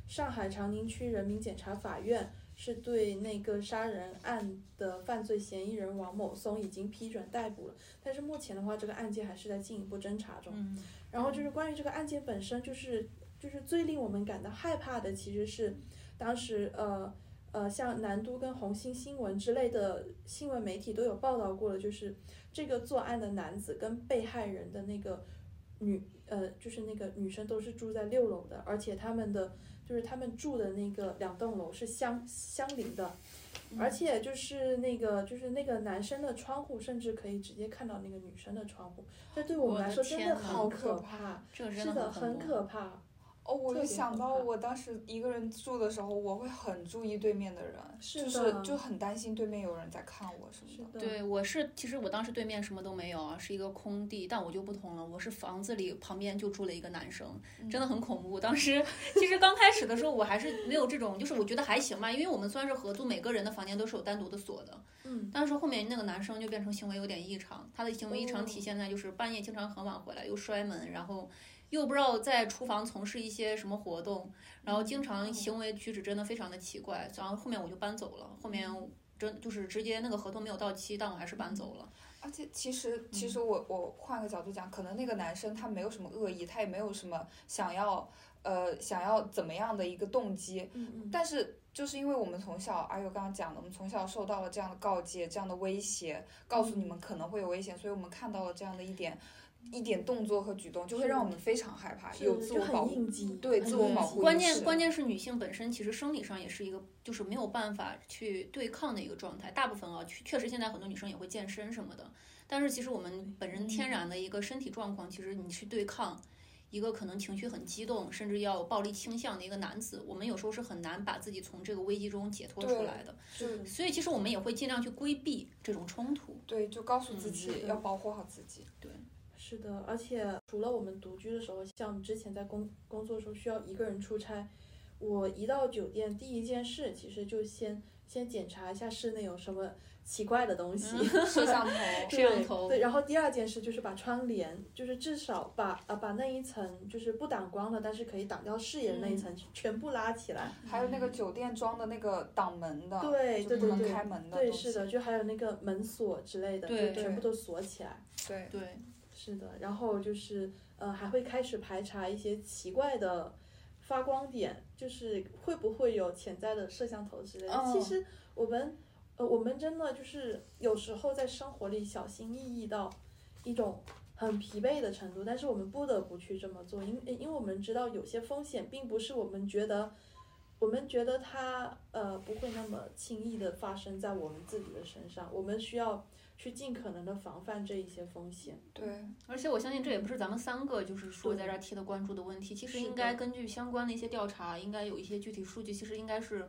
上海长宁区人民检察法院是对那个杀人案的犯罪嫌疑人王某松已经批准逮捕了，但是目前的话，这个案件还是在进一步侦查中。嗯，然后就是关于这个案件本身，就是就是最令我们感到害怕的，其实是当时呃呃像南都跟红星新闻之类的新闻媒体都有报道过了，就是这个作案的男子跟被害人的那个女呃就是那个女生都是住在六楼的，而且他们的就是他们住的那个两栋楼是相相邻的。而且就是那个，就是那个男生的窗户，甚至可以直接看到那个女生的窗户，这对我们来说真的好可怕。这个是的很可怕。哦，我就想到我当时一个人住的时候，我会很注意对面的人，是就是就很担心对面有人在看我什么的。是的，对，我是其实我当时对面什么都没有啊，是一个空地，但我就不同了，我是房子里旁边就住了一个男生，真的很恐怖。当时其实刚开始的时候，我还是没有这种，就是我觉得还行吧，因为我们虽然是合租，每个人的房间都是有单独的锁的，嗯，但是后面那个男生就变成行为有点异常，他的行为异常哦体现在就是半夜经常很晚回来，又摔门，然后又不知道在厨房从事一些什么活动，然后经常行为举止真的非常的奇怪，然后后面我就搬走了，后面真就是直接那个合同没有到期，但我还是搬走了。而且其实其实我我换个角度讲，可能那个男生他没有什么恶意，他也没有什么想要呃想要怎么样的一个动机，嗯嗯，但是就是因为我们从小，阿尤刚刚讲的，我们从小受到了这样的告诫、这样的威胁，告诉你们可能会有危险，所以我们看到了这样的一点一点动作和举动，就会让我们非常害怕，有自我保护。对自我保护关键关键是女性本身其实生理上也是一个就是没有办法去对抗的一个状态。大部分啊，确确实现在很多女生也会健身什么的，但是其实我们本人天然的一个身体状况，其实你去对抗一个可能情绪很激动，甚至要有暴力倾向的一个男子，我们有时候是很难把自己从这个危机中解脱出来的。是所以其实我们也会尽量去规避这种冲突。对，就告诉自嗯己要保护好自己。是的，而且除了我们独居的时候，像我们之前在工工作的时候需要一个人出差，我一到酒店第一件事其实就先先检查一下室内有什么奇怪的东西。摄像头，摄像头对，然后第二件事就是把窗帘，就是至少把呃把那一层就是不挡光的，但是可以挡掉视野的那一层全部拉起来。还有那个酒店装的那个挡门的，对不能对对对开门的对，是的，就还有那个门锁之类的，对就全部都锁起来。对对，是的，然后就是呃还会开始排查一些奇怪的发光点，就是会不会有潜在的摄像头之类的。哦其实我们呃，我们真的就是有时候在生活里小心翼翼到一种很疲惫的程度，但是我们不得不去这么做，因因为我们知道有些风险并不是我们觉得。我们觉得它呃不会那么轻易的发生在我们自己的身上，我们需要去尽可能的防范这一些风险。对，而且我相信这也不是咱们三个就是说在这儿提的关注的问题，其实应该根据相关的一些调查，应该有一些具体数据，其实应该是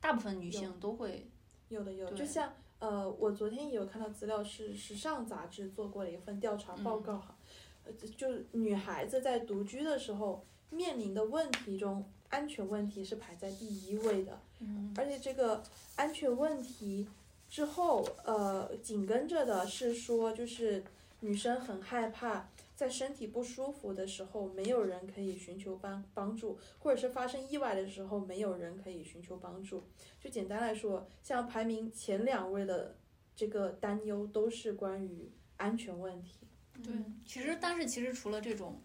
大部分女性都会。有的有，对就像呃，我昨天也有看到资料，是时尚杂志做过了一份调查报告哈，呃，就就是女孩子在独居的时候面临的问题中，安全问题是排在第一位的，嗯，而且这个安全问题之后，呃，紧跟着的是说，就是女生很害怕在身体不舒服的时候，没有人可以寻求帮帮助，或者是发生意外的时候，没有人可以寻求帮助。就简单来说，像排名前两位的这个担忧都是关于安全问题。对，其实但是其实除了这种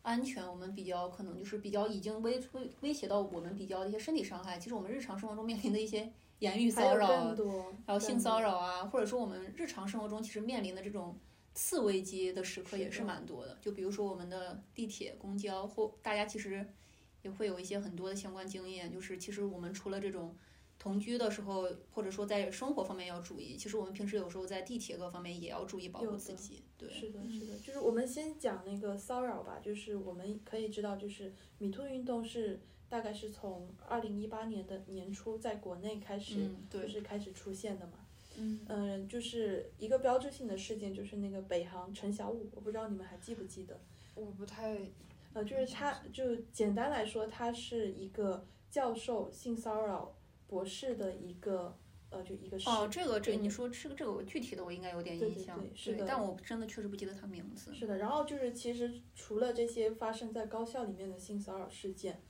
安全，我们比较可能就是比较已经威威威胁到我们比较一些身体伤害，其实我们日常生活中面临的一些言语骚扰更，多，还有性骚扰啊，或者说我们日常生活中其实面临的这种次危机的时刻也是蛮多的。就比如说我们的地铁、公交，或大家其实也会有一些很多的相关经验，就是其实我们除了这种同居的时候，或者说在生活方面要注意，其实我们平时有时候在地铁各方面也要注意保护自己。对，是的，是的，就是我们先讲那个骚扰吧，就是我们可以知道，就是米兔运动是大概是从二零一八年的年初在国内开始，嗯，就，是开始出现的嘛。嗯，嗯，就是一个标志性的事件，就是那个北航陈小武，我不知道你们还记不记得？我不太，呃，就是他，就简单来说，他是一个教授性骚扰博士的一个，呃，就一个事。哦，这个这个你说这个这个我具体的我应该有点对对印象，对是的但我真的确实不记得他名字。是的，然后就是其实除了这些发生在高校里面的性骚扰事件，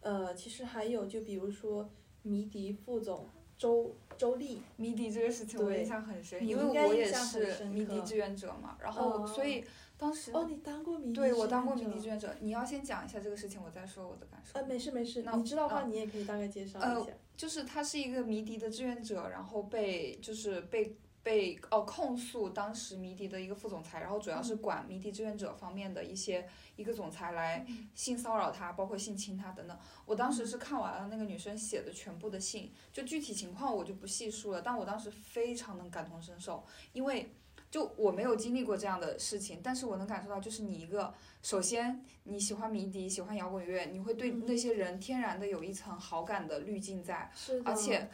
呃，其实还有就比如说迷笛副总周周丽，迷笛这个事情我印象很深，你因为我也是迷笛志愿者嘛，然后哦所以当时哦，你当过迷笛对我当过迷笛志愿者，你要先讲一下这个事情，我再说我的感受呃，。没事没事，那你知道的话嗯你也可以大概介绍呃一下。就是他是一个迷笛的志愿者，然后被就是被被哦控诉当时迷笛的一个副总裁，然后主要是管迷笛志愿者方面的一些一个总裁来性骚扰他，包括性侵他等等。我当时是看完了那个女生写的全部的信，就具体情况我就不细述了，但我当时非常能感同身受，因为。就我没有经历过这样的事情，但是我能感受到，就是你一个，首先你喜欢迷笛，喜欢摇滚乐，你会对嗯那些人天然的有一层好感的滤镜在，是，而且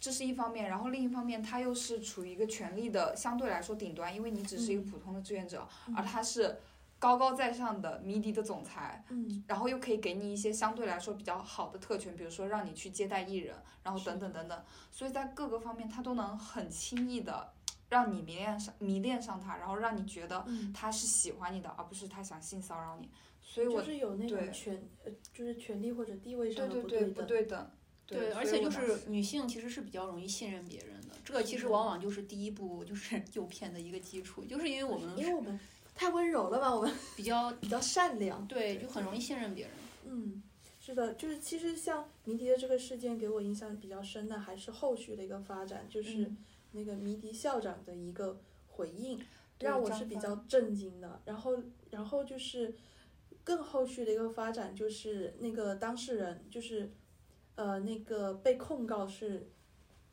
这是一方面，然后另一方面，他又是处于一个权力的相对来说顶端，因为你只是一个嗯。普通的志愿者，嗯。而他是高高在上的迷笛的总裁，嗯，然后又可以给你一些相对来说比较好的特权，比如说让你去接待艺人，然后等等等等，所以在各个方面他都能很轻易的让你迷恋上迷恋上他，然后让你觉得嗯。他是喜欢你的，而不是他想性骚扰你，所以我就是有那对。种权，呃，就是权力或者地位上的对对不不。对等。对，而且就是女性其实是比较容易信任别人的，这个其实往往就是第一步就是 诱骗的一个基础，就是因为我们因为我们太温柔了吧，我们 比较比较善良。对，就很容易信任别人。嗯，是的，就是其实像迷笛的这个事件给我印象比较深的，还是后续的一个发展，就是嗯那个迷笛校长的一个回应，对让我是比较震惊的。然后，然后就是更后续的一个发展，就是那个当事人，就是呃那个被控告是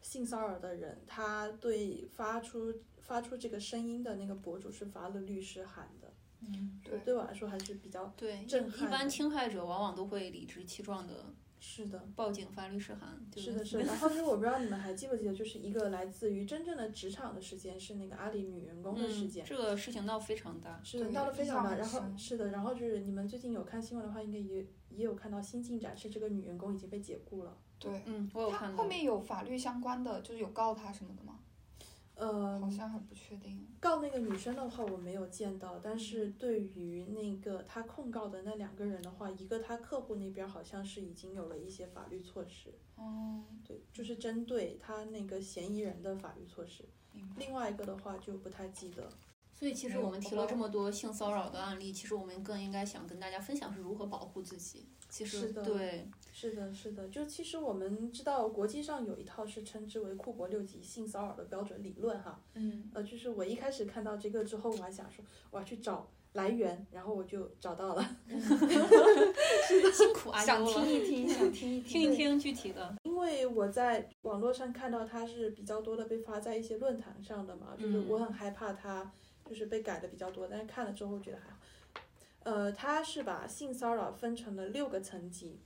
性骚扰的人，他对发出发出这个声音的那个博主是发了律师函的。嗯，对。对我来说还是比较对，震一般侵害者往往都会理直气壮的是的。报警发律师函。是的，是的。然后就是我不知道你们还记不记得，就是一个来自于真正的职场的事件，是那个阿里女员工的事嗯，件。这个事情闹非常大。是的，闹得非常大。然后是的，然后就是你们最近有看新闻的话，应该也也有看到新进展，是这个女员工已经被解雇了。对，嗯，我有看到。后面有法律相关的，就是有告她什么的吗？呃好，像还不确定。告那个女生的话我没有见到，但是对于那个她控告的那两个人的话，一个他客户那边好像是已经有了一些法律措施，哦，对，就是针对她那个嫌疑人的法律措施。另外一个的话就不太记得。所以其实我们提了这么多性骚扰的案例，其实我们更应该想跟大家分享是如何保护自己。其实是的对，是的，是的，就其实我们知道国际上有一套是称之为库珀六级性骚扰的标准理论哈，嗯。呃，就是我一开始看到这个之后，我还想说我要去找来源，然后我就找到了，辛苦啊想听一听，想听一 听一听具体的。因为我在网络上看到它是比较多的被发在一些论坛上的嘛，就是我很害怕它就是被改的比较多，但是看了之后觉得还好。呃，他是把性骚扰分成了六个层级，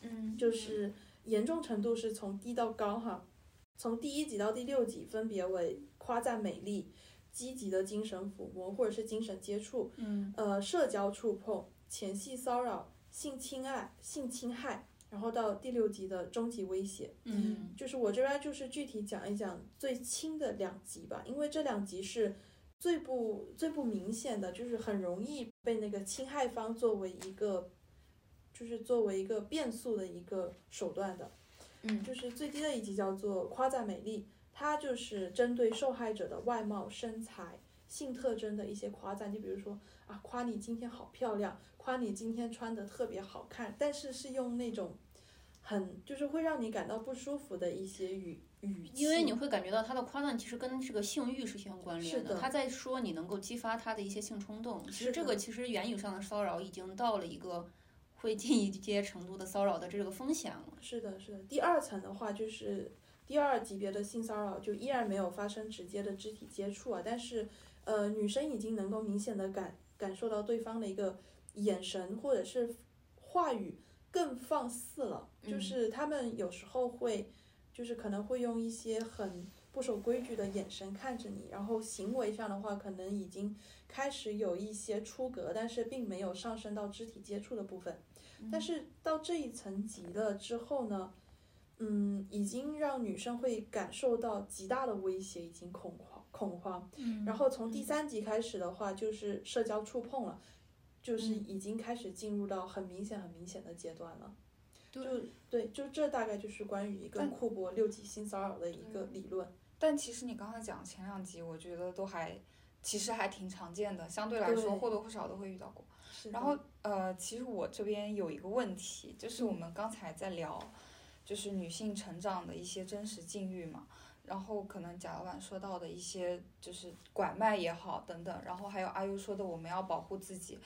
嗯就是严重程度是从低到高哈，从第一级到第六级分别为夸赞美丽、积极的精神抚摸或者是精神接触，嗯呃，社交触碰、前戏骚扰、性侵害、性侵害，然后到第六级的终极威胁。嗯就是我这边就是具体讲一讲最轻的两级吧，因为这两级是最不最不明显的，就是很容易被那个侵害方作为一个，就是作为一个变速的一个手段的。嗯就是最低的一级叫做夸赞美丽，它就是针对受害者的外貌、身材、性特征的一些夸赞，就比如说啊，夸你今天好漂亮，夸你今天穿的特别好看，但是是用那种很就是会让你感到不舒服的一些语语气，因为你会感觉到他的夸赞其实跟这个性欲是相关联是的他在说你能够激发他的一些性冲动。其实这个其实言语上的骚扰已经到了一个会进一阶程度的骚扰的这个风险了。是的，是的。第二层的话，就是第二级别的性骚扰，就依然没有发生直接的肢体接触啊，但是呃，女生已经能够明显的感感受到对方的一个眼神或者是话语更放肆了，就嗯是他们有时候会，就是可能会用一些很不守规矩的眼神看着你，然后行为上的话，可能已经开始有一些出格，但是并没有上升到肢体接触的部分。但是到这一层级了之后呢，嗯，已经让女生会感受到极大的威胁，已经恐慌恐慌。嗯然后从第三级开始的话，就是社交触碰了，就是嗯已经开始进入到很明显、很明显的阶段了。对就对，就这大概就是关于一个但库珀六级性骚扰的一个理论。但其实你刚才讲前两集，我觉得都还其实还挺常见的，相对来说或多或少都会遇到过。然后呃，其实我这边有一个问题，就是我们刚才在聊，就是女性成长的一些真实境遇嘛。然后可能贾老板说到的一些就是拐卖也好等等，然后还有阿优说的我们要保护自己，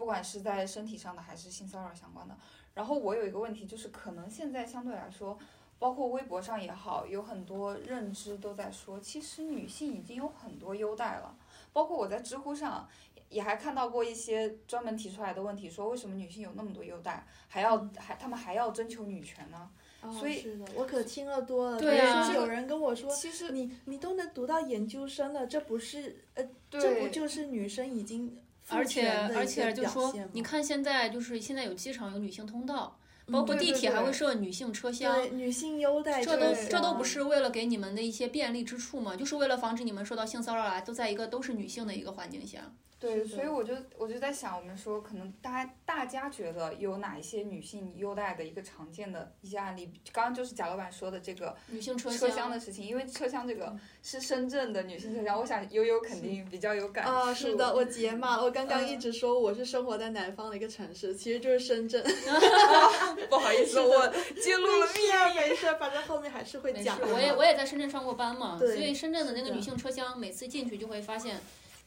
不管是在身体上的还是性骚扰相关的。然后我有一个问题，就是可能现在相对来说，包括微博上也好，有很多认知都在说，其实女性已经有很多优待了。包括我在知乎上也还看到过一些专门提出来的问题，说为什么女性有那么多优待，还要还他们还要征求女权呢？哦所以是的，我可听了多了。对啊有人跟我说，其实你你都能读到研究生了，这不是呃，这不就是女生已经父而且而且就说你看现在就是现在有机场有女性通道，包括地铁还会设女性车厢。对女性优待这都这都不是为了给你们的一些便利之处嘛？就是为了防止你们受到性骚扰啊，都在一个都是女性的一个环境下。对，所以我就我就在想，我们说可能大家大家觉得有哪一些女性优待的一个常见的一些案例，刚刚就是贾老板说的这个女性车车厢厢的事情，因为车厢这个是深圳的女性车厢，我想悠悠肯定比较有感触。啊，是的，我解码了。我刚刚嗯一直说我是生活在南方的一个城市，其实就是深圳。不好意思，我 揭露了没事儿没事，反正后面还是会讲。我也我也在深圳上过班嘛，所以深圳的那个女性车厢，每次进去就会发现，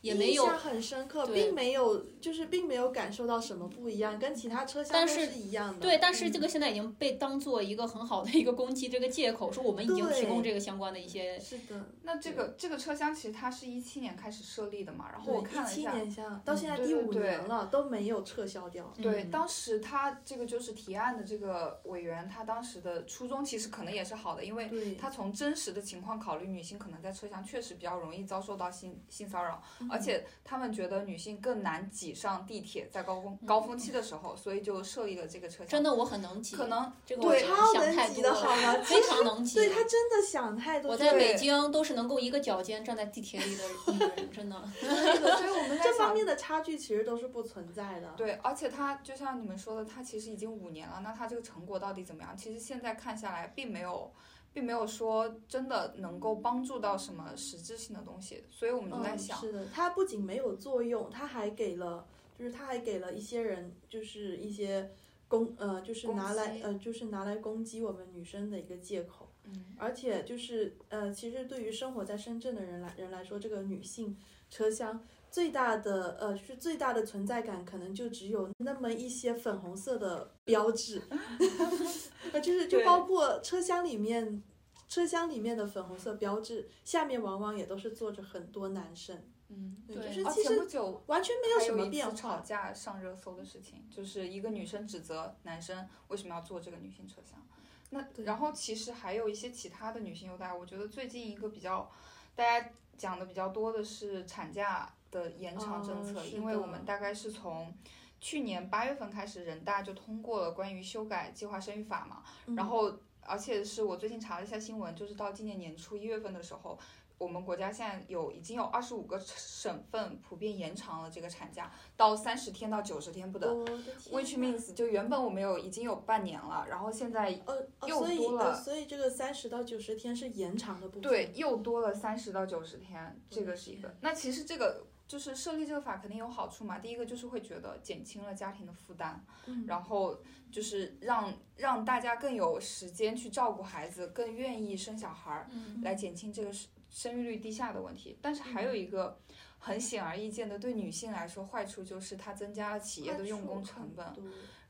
也没有印象很深刻，并没有就是并没有感受到什么不一样，跟其他车厢都是是一样的。对，但是嗯这个现在已经被当做一个很好的一个攻击这个借口，说我们已经提供这个相关的一些。是的，那这个这个车厢其实它是一七年开始设立的嘛，然后我看了一下，年下到现在第五对对对年了，都没有撤销掉。对，嗯当时他这个就是提案的这个委员，他当时的初衷其实可能也是好的，因为对，他从真实的情况考虑，女性可能在车厢确实比较容易遭受到性性骚扰，嗯而且他们觉得女性更难挤上地铁，在高峰高峰期的时候，所以就设立了这个车厢。真的我很能挤，可能这个我我超想太能挤多了，的好吗？非常能挤。对他真的想太多。我在北京都是能够一个脚尖站在地铁里的女人，真的。所以我们 在。这方面的差距其实都是不存在的。对，而且他就像你们说的，他其实已经五年了，那他这个成果到底怎么样？其实现在看下来，并没有，并没有说真的能够帮助到什么实质性的东西，所以我们都在嗯，想，是的，它不仅没有作用，它还给了，就是它还给了一些人，就是一些攻呃，就是拿来呃，就是拿来攻击我们女生的一个借口。嗯，而且就是呃，其实对于生活在深圳的人来人来说，这个女性车厢最大的呃，就是最大的存在感，可能就只有那么一些粉红色的标志，呃，就是就包括车厢里面。车厢里面的粉红色标志下面往往也都是坐着很多男生，嗯，对，就是而其实前不久完全没有什么一次吵。架上热搜的事情，就是一个女生指责男生为什么要坐这个女性车厢。那然后其实还有一些其他的女性优待，我觉得最近一个比较大家讲的比较多的是产假的延长政策，哦因为我们大概是从去年八月份开始，人大就通过了关于修改计划生育法嘛，嗯然后，而且是我最近查了一下新闻，就是到今年年初一月份的时候，我们国家现在有已经有二十五个省份普遍延长了这个产假到三十天到九十天不等。Which means 就原本我们有已经有半年了，然后现在又所以多了呃，所以这个三十到九十天是延长的部分。对又多了三十到九十天，这个是一个。那其实这个就是设立这个法肯定有好处嘛，第一个就是会觉得减轻了家庭的负担，嗯，然后就是让让大家更有时间去照顾孩子，更愿意生小孩儿。嗯来减轻这个生生育率低下的问题。但是还有一个很显而易见的，对女性来说坏处就是它增加了企业的用工成本。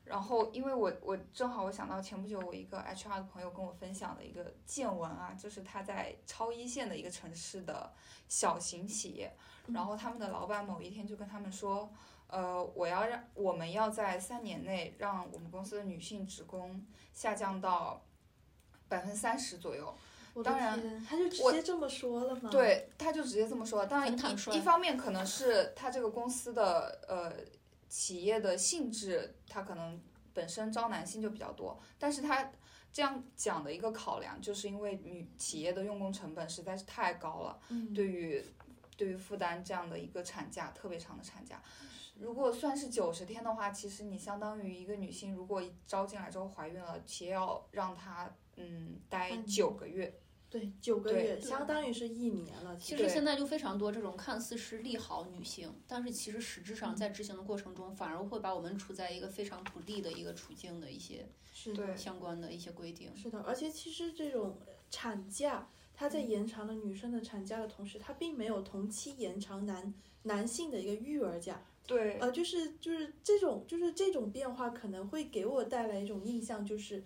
对然后，因为我我正好我想到前不久我一个 HR 的朋友跟我分享的一个见闻啊，就是他在超一线的一个城市的小型企业，然后他们的老板某一天就跟他们说。呃，我要让我们要在三年内让我们公司的女性职工下降到百分之三十左右。我的当然天，他就直接这么说了吗？，对，他就直接这么说。当然一方面可能是他这个公司的呃企业的性质，它可能本身招男性就比较多，但是它这样讲的一个考量，就是因为女企业的用工成本实在是太高了，嗯，对于对于负担这样的一个产假特别长的产假。如果算是九十天的话，其实你相当于一个女性，如果招进来之后怀孕了，企业要让她嗯待九个月，对，九个月，相当于是一年了。其实实现在就非常多这种看似是利好女性，但是其实实质上在执行的过程中，反而会把我们处在一个非常不利的一个处境的一些是的，相关的一些规定。是的，而且其实这种产假，它在延长了女生的产假的同时，它并没有同期延长男男性的一个育儿假。对，呃，就是就是这种就是这种变化可能会给我带来一种印象，就是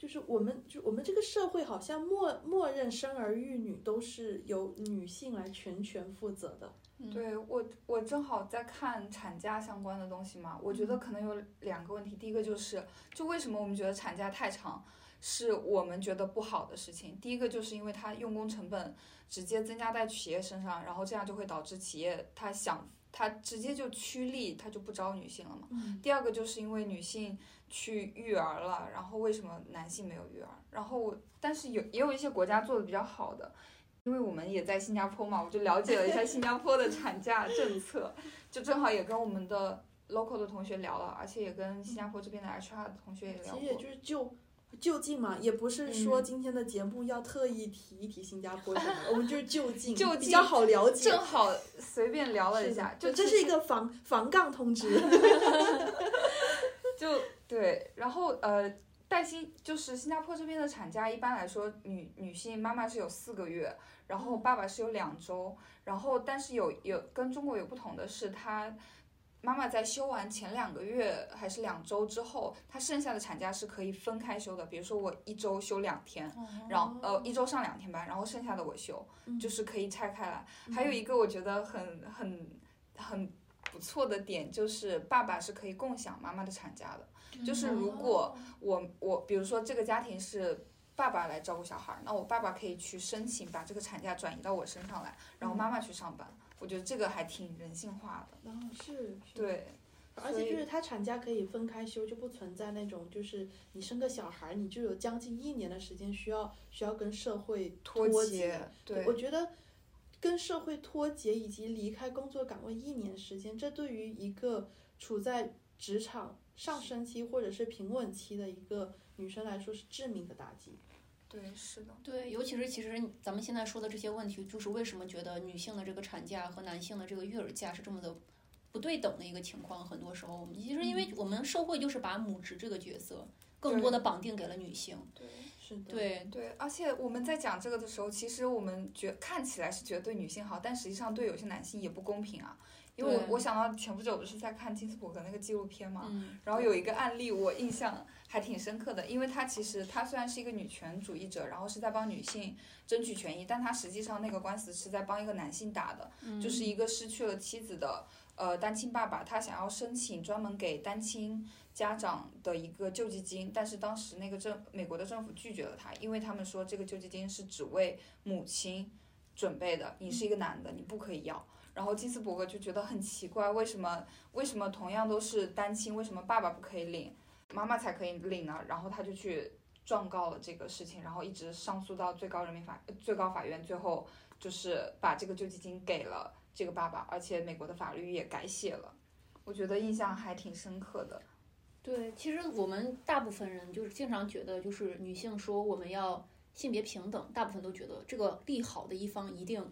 就是我们就我们这个社会好像默默认生儿育女都是由女性来全权负责的。嗯对我，我正好在看产假相关的东西嘛，我觉得可能有两个问题。第一个就是，就为什么我们觉得产假太长，是我们觉得不好的事情。第一个就是因为它用工成本直接增加在企业身上，然后这样就会导致企业它想它直接就趋利，他就不招女性了嘛。嗯第二个就是因为女性去育儿了，然后为什么男性没有育儿？然后但是有也有一些国家做的比较好的，因为我们也在新加坡嘛，我就了解了一下新加坡的产假政策，就正好也跟我们的 local 的同学聊了，而且也跟新加坡这边的 HR 的同学也聊其实也过。就是就就近嘛，也不是说嗯今天的节目要特意提一提新加坡什么的，我们就是就近，就近比较好了解。正好随便聊了一下，就这是一个防防杠通知。就对，然后呃，带薪就是新加坡这边的产假，一般来说女女性妈妈是有四个月，然后爸爸是有两周，然后但是有有跟中国有不同的是，她妈妈在休完前两个月还是两周之后，她剩下的产假是可以分开休的，比如说我一周休两天，然后呃一周上两天班，然后剩下的我休，就是可以拆开来。还有一个我觉得很很很不错的点就是爸爸是可以共享妈妈的产假的，就是如果我我比如说这个家庭是。爸爸来照顾小孩儿，那我爸爸可以去申请把这个产假转移到我身上来，然后妈妈去上班。我觉得这个还挺人性化的。然后是，是对，而且就是它产假可以分开休，就不存在那种就是你生个小孩儿，你就有将近一年的时间需要需要跟社会脱节。节，对我觉得跟社会脱节以及离开工作岗位一年时间，这对于一个处在职场上升期或者是平稳期的一个女生来说是致命的打击。对，是的，对，尤其是其实咱们现在说的这些问题，就是为什么觉得女性的这个产假和男性的这个育儿假是这么的不对等的一个情况。很多时候，我们其实因为我们社会就是把母职这个角色更多的绑定给了女性。对。是的，对对，而且我们在讲这个的时候，其实我们觉看起来是觉得对女性好，但实际上对有些男性也不公平啊。因为我我想到前不久不是在看金斯伯格那个纪录片嘛，嗯然后有一个案例我印象还挺深刻的，因为她其实她虽然是一个女权主义者，然后是在帮女性争取权益，但她实际上那个官司是在帮一个男性打的，嗯就是一个失去了妻子的呃单亲爸爸，他想要申请专门给单亲家长的一个救济金，但是当时那个政美国的政府拒绝了他，因为他们说这个救济金是只为母亲准备的，你是一个男的，你不可以要。然后金斯伯格就觉得很奇怪，为什么为什么同样都是单亲，为什么爸爸不可以领，妈妈才可以领呢？然后他就去状告了这个事情，然后一直上诉到最高人民法最高法院，最后就是把这个救济金给了这个爸爸，而且美国的法律也改写了，我觉得印象还挺深刻的。对，其实我们大部分人就是经常觉得，就是女性说我们要性别平等，大部分都觉得这个利好的一方一定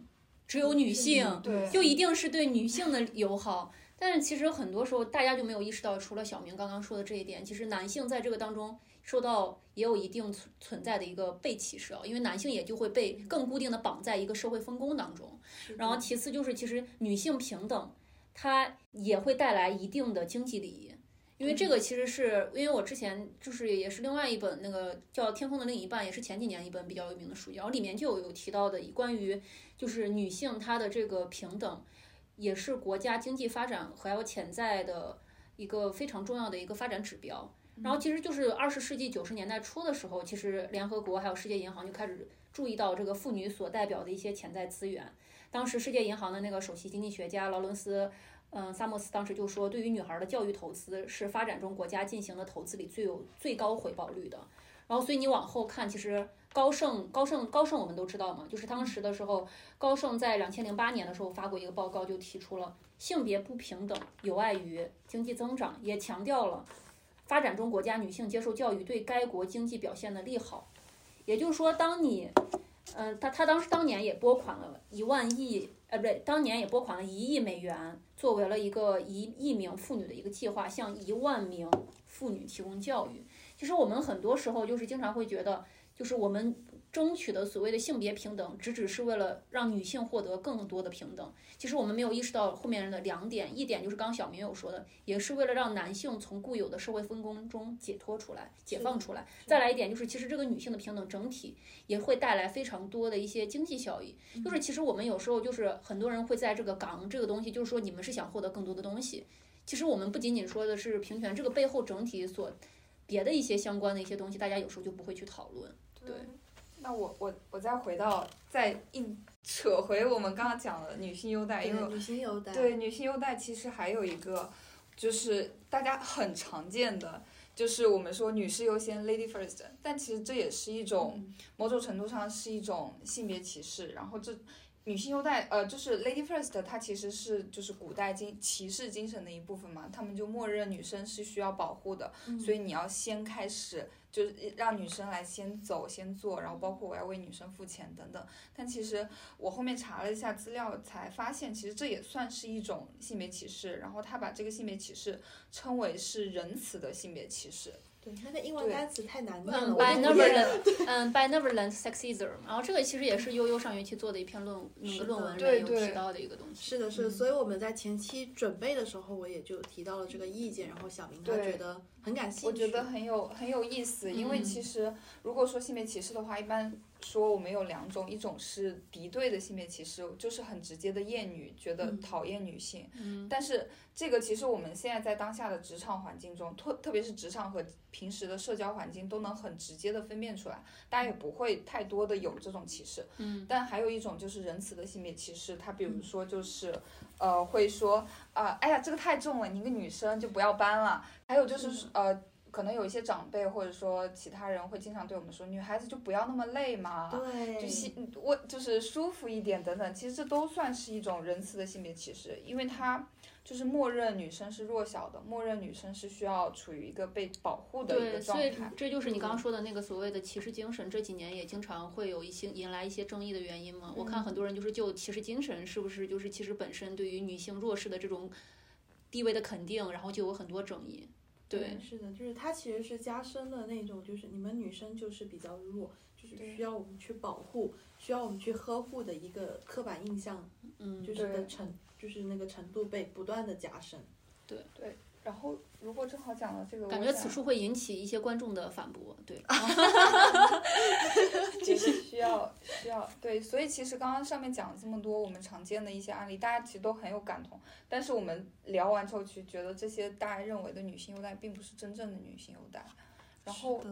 只有女性，对就一定是对女性的友好。但是其实很多时候大家就没有意识到，除了小明刚刚说的这一点，其实男性在这个当中受到也有一定存存在的一个被歧视啊，因为男性也就会被更固定的绑在一个社会分工当中。然后其次就是，其实女性平等，它也会带来一定的经济利益。因为这个其实是因为我之前就是也是另外一本那个叫《天空的另一半》，也是前几年一本比较有名的书，然后里面就有有提到的关于就是女性她的这个平等，也是国家经济发展还有潜在的一个非常重要的一个发展指标。然后其实就是二十世纪九十年代初的时候，其实联合国还有世界银行就开始注意到这个妇女所代表的一些潜在资源。当时世界银行的那个首席经济学家劳伦斯。嗯，萨默斯当时就说，对于女孩的教育投资是发展中国家进行的投资里最有最高回报率的。然后，所以你往后看，其实高盛、高盛、高盛，我们都知道嘛，就是当时的时候，高盛在两千零八年的时候发过一个报告，就提出了性别不平等有碍于经济增长，也强调了发展中国家女性接受教育对该国经济表现的利好。也就是说，当你，嗯、他他当时当年也拨款了一万亿，呃，不对，当年也拨款了一亿美元。作为了一个一亿名妇女的一个计划，向一万名妇女提供教育。其实我们很多时候就是经常会觉得，就是我们争取的所谓的性别平等，只只是为了让女性获得更多的平等。其实我们没有意识到后面的两点，一点就是刚小明有说的，也是为了让男性从固有的社会分工中解脱出来、解放出来。再来一点就是，其实这个女性的平等整体也会带来非常多的一些经济效益。就是其实我们有时候就是很多人会在这个港这个东西，就是说你们是想获得更多的东西。其实我们不仅仅说的是平权，这个背后整体所别的一些相关的一些东西，大家有时候就不会去讨论。对，那我我我再回到再硬扯回我们刚刚讲的女性优待，因为对女性优待，对女性优待其实还有一个就是大家很常见的。就是我们说女士优先 （lady first），但其实这也是一种某种程度上是一种性别歧视。然后这女性优待，呃，就是 lady first，它其实是就是古代精骑士精神的一部分嘛，他们就默认女生是需要保护的，所以你要先开始，就是让女生来先走先做，然后包括我要为女生付钱等等。但其实我后面查了一下资料，才发现其实这也算是一种性别歧视。然后他把这个性别歧视称为是仁慈的性别歧视。对，那个英文单词太难念嗯了，我就不念了。，benevolent，嗯，by Neverland sexism，然后这个其实也是悠悠上学期做的一篇论那个论文里面有提到的一个东西。是的，是的，嗯所以我们在前期准备的时候，我也就提到了这个意见，然后小明他觉得很感兴趣。我觉得很有很有意思，因为嗯其实如果说性别歧视的话，一般说我们有两种，一种是敌对的性别歧视，就是很直接的厌女，觉得嗯讨厌女性。嗯但是这个其实我们现在在当下的职场环境中，特特别是职场和平时的社交环境都能很直接的分辨出来，大家也不会太多的有这种歧视。嗯但还有一种就是仁慈的性别歧视，它比如说就是，呃，会说啊、哎呀，这个太重了，你一个女生就不要搬了。还有就是呃，可能有一些长辈或者说其他人会经常对我们说，女孩子就不要那么累嘛，对，就心我就是舒服一点等等，其实这都算是一种仁慈的性别歧视，因为它就是默认女生是弱小的，默认女生是需要处于一个被保护的一，个状所以态。这就是你刚刚说的那个所谓的歧视精神，这几年也经常会有一些引来一些争议的原因嘛。我看很多人就是就歧视精神是不是就是其实本身对于女性弱势的这种地位的肯定，然后就有很多争议。对，是的，就是它其实是加深了那种，就是你们女生就是比较弱，就是需要我们去保护，需要我们去呵护的一个刻板印象，嗯，就是的程，就是那个程度被不断的加深。然后如果正好讲到这个，感觉此处会引起一些观众的反驳。对，就是需要需要对，所以其实刚刚上面讲了这么多我们常见的一些案例，大家其实都很有感同。但是我们聊完之后，其实觉得这些大家认为的女性优待，并不是真正的女性优待。然后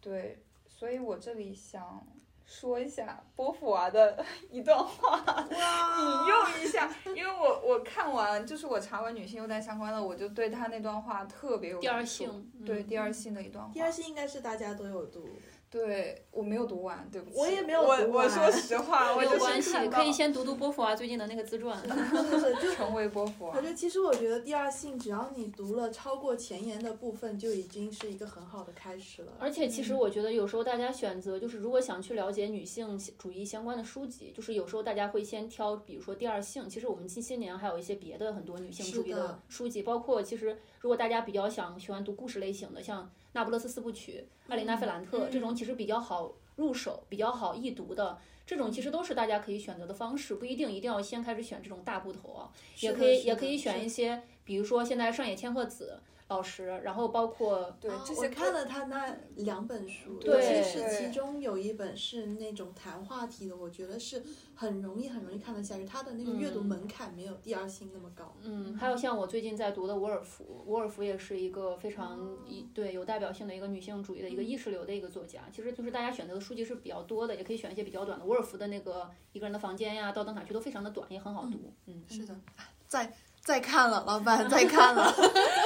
对，所以我这里想说一下波伏娃的 一段话，引用一下，因为我我看完就是我查完女性优待相关的，我就对她那段话特别有第二感触对第二性的一段话。第二性应该是大家都有读，对我没有读完，对不起，我也没有我读完我说实话，没有关系可以先读读波伏娃最近的那个自传。是是就。成为波伏娃我觉。得其实我觉得第二性，只要你读了超过前言的部分，就已经是一个很好的开始了。而且其实我觉得有时候大家选择就是如果想去了解女性主义相关的书籍，就是有时候大家会先挑，比如说第二性。其实我们近些年还有一些别的很多女性主义的书籍，包括其实如果大家比较想喜欢读故事类型的，像《那不勒斯四部曲》、艾琳娜·费兰特、嗯这种，其实比较好入手、比较好易读的。这种其实都是大家可以选择的方式，不一定一定要先开始选这种大部头啊，也可以也可以选一些，比如说现在上野千鹤子老师，然后包括啊对这些我看了他那两本书，对尤其是其中有一本是那种谈话题的，我觉得是很容易很容易看得下去，他的那个阅读嗯门槛没有第二性那么高。嗯，还有像我最近在读的伍尔夫，伍尔夫也是一个非常一对有代表性的一个女性主义的一个意识流的一个作家。其实就是大家选择的书籍是比较多的，也可以选一些比较短的。伍尔夫的那个一个人的房间呀，到灯塔区都非常的短，也很好读。嗯，是的，再再看了，老板再看了。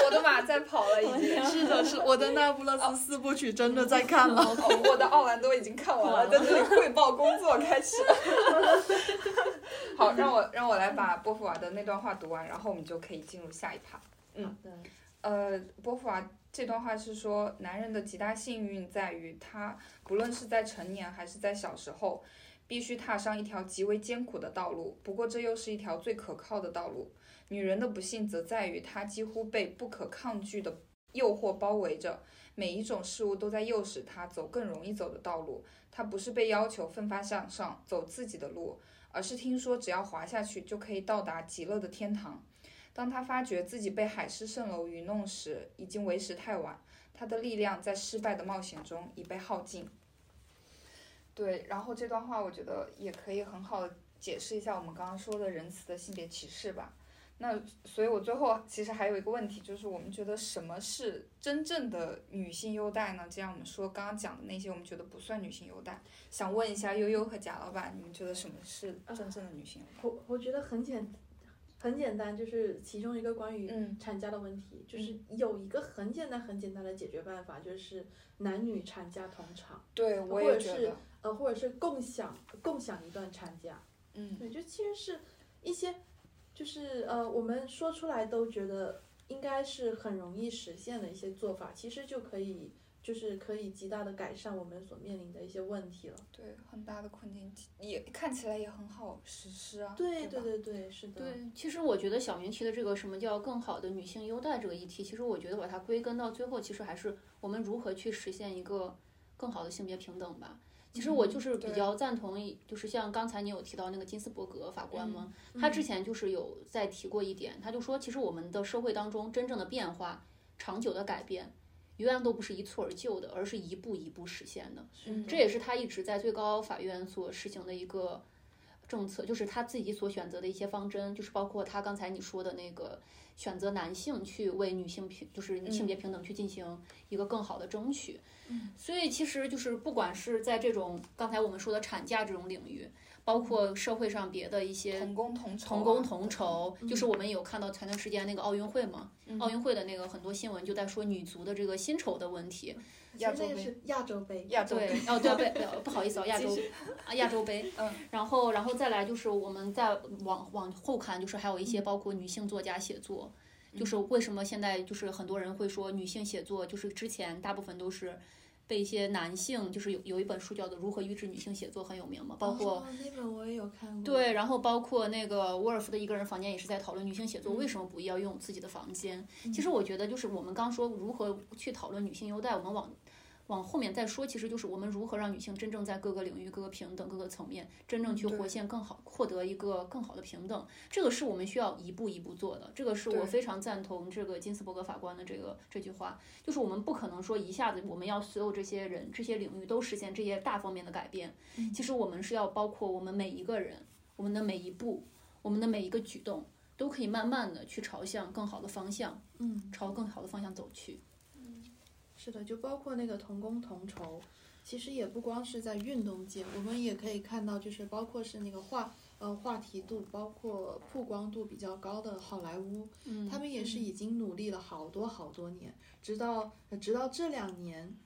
我的马在跑了，已经。是的，是我的那不勒斯四部曲真的在看了。哦，我的奥兰多已经看完了，在这里汇报工作开始。好，让我让我来把波伏娃的那段话读完，然后我们就可以进入下一趴。嗯的，呃，波伏娃这段话是说，男人的极大幸运在于他不论是在成年还是在小时候，必须踏上一条极为艰苦的道路。不过这又是一条最可靠的道路。女人的不幸则在于她几乎被不可抗拒的诱惑包围着，每一种事物都在诱使她走更容易走的道路。她不是被要求奋发向上走自己的路，而是听说只要滑下去就可以到达极乐的天堂。当她发觉自己被海市蜃楼愚弄时，已经为时太晚。她的力量在失败的冒险中已被耗尽。对，然后这段话我觉得也可以很好的解释一下我们刚刚说的仁慈的性别歧视吧。那所以，我最后其实还有一个问题，就是我们觉得什么是真正的女性优待呢？既然我们说刚刚讲的那些，我们觉得不算女性优待，想问一下悠悠和贾老板，你们觉得什么是真正的女性优待？我我觉得很简很简单，就是其中一个关于嗯产假的问题，就是有一个很简单很简单的解决办法，就是男女产假同场，对，我或者是也觉得，呃，或者是共享共享一段产假。嗯，对，就其实是一些，就是呃，我们说出来都觉得应该是很容易实现的一些做法，其实就可以就是可以极大的改善我们所面临的一些问题了。对，很大的困境也看起来也很好实施啊。对对对对对，是的。对，其实我觉得小明提的这个什么叫更好的女性优待这个议题，其实我觉得把它归根到最后，其实还是我们如何去实现一个更好的性别平等吧。其实我就是比较赞同，就是像刚才你有提到那个金斯伯格法官吗？嗯他之前就是有在提过一点，他就说，其实我们的社会当中真正的变化、长久的改变，永远都不是一蹴而就的，而是一步一步实现的。嗯这也是他一直在最高法院所实行的一个政策，就是他自己所选择的一些方针，就是包括他刚才你说的那个选择男性去为女性平，就是性别平等去进行一个更好的争取。嗯所以其实就是不管是在这种刚才我们说的产假这种领域，包括社会上别的一些同工同酬啊，同工同酬，就是我们有看到前段时间那个奥运会嘛，嗯奥运会的那个很多新闻就在说女足的这个薪酬的问题。亚洲杯，那个是亚洲杯，对亚洲杯，，哦对对，呃不好意思哦，亚洲啊亚洲杯，嗯，然后然后再来就是我们再往往后看，就是还有一些包括女性作家写作，就是为什么现在就是很多人会说女性写作，就是之前大部分都是。被一些男性，就是有有一本书叫做《如何抑制女性写作》很有名嘛，包括哦、那本我也有看过。对，然后包括那个沃尔夫的一个人房间也是在讨论女性写作为什么不要用自己的房间。其实我觉得就是我们刚说如何去讨论女性优待，我们往往后面再说，其实就是我们如何让女性真正在各个领域、各个平等、各个层面，真正去活现更好，获得一个更好的平等。这个是我们需要一步一步做的。这个是我非常赞同这个金斯伯格法官的这个这句话，就是我们不可能说一下子我们要所有这些人、这些领域都实现这些大方面的改变。其实我们是要包括我们每一个人，我们的每一步，我们的每一个举动，都可以慢慢的去朝向更好的方向，嗯，朝更好的方向走去。是的，就包括那个同工同酬，其实也不光是在运动界，我们也可以看到，就是包括是那个话呃话题度，包括曝光度比较高的好莱坞，嗯他们也是已经努力了好多好多年，直到呃直到这两年，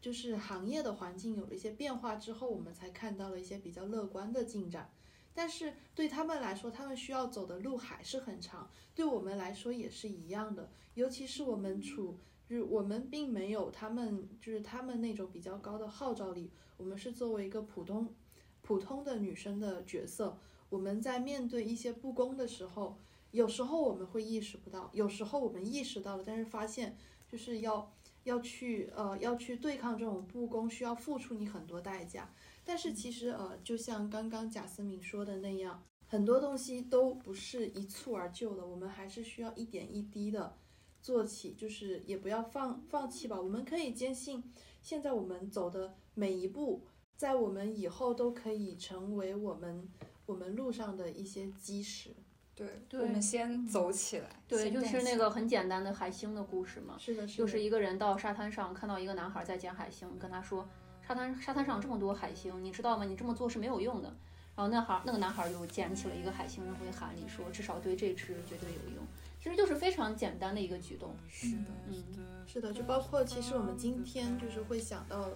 就是行业的环境有了一些变化之后，我们才看到了一些比较乐观的进展。但是对他们来说，他们需要走的路还是很长，对我们来说也是一样的。尤其是我们处，就是我们并没有他们，就是他们那种比较高的号召力。我们是作为一个普通普通的女生的角色，我们在面对一些不公的时候，有时候我们会意识不到，有时候我们意识到了，但是发现就是要要去呃要去对抗这种不公，需要付出你很多代价。但是其实呃，就像刚刚贾思敏说的那样，很多东西都不是一蹴而就的，我们还是需要一点一滴的做起，就是也不要放放弃吧。我们可以坚信，现在我们走的每一步，在我们以后都可以成为我们我们路上的一些基石。对，对我们先走起来。对，就是那个很简单的海星的故事嘛，是的，是的，就是一个人到沙滩上看到一个男孩在捡海星，跟他说，沙滩沙滩上这么多海星，你知道吗？你这么做是没有用的。然后那孩那个男孩就捡起了一个海星扔回海里，说至少对这只绝对有用。其实就是非常简单的一个举动。是的，嗯，是的，就包括其实我们今天就是会想到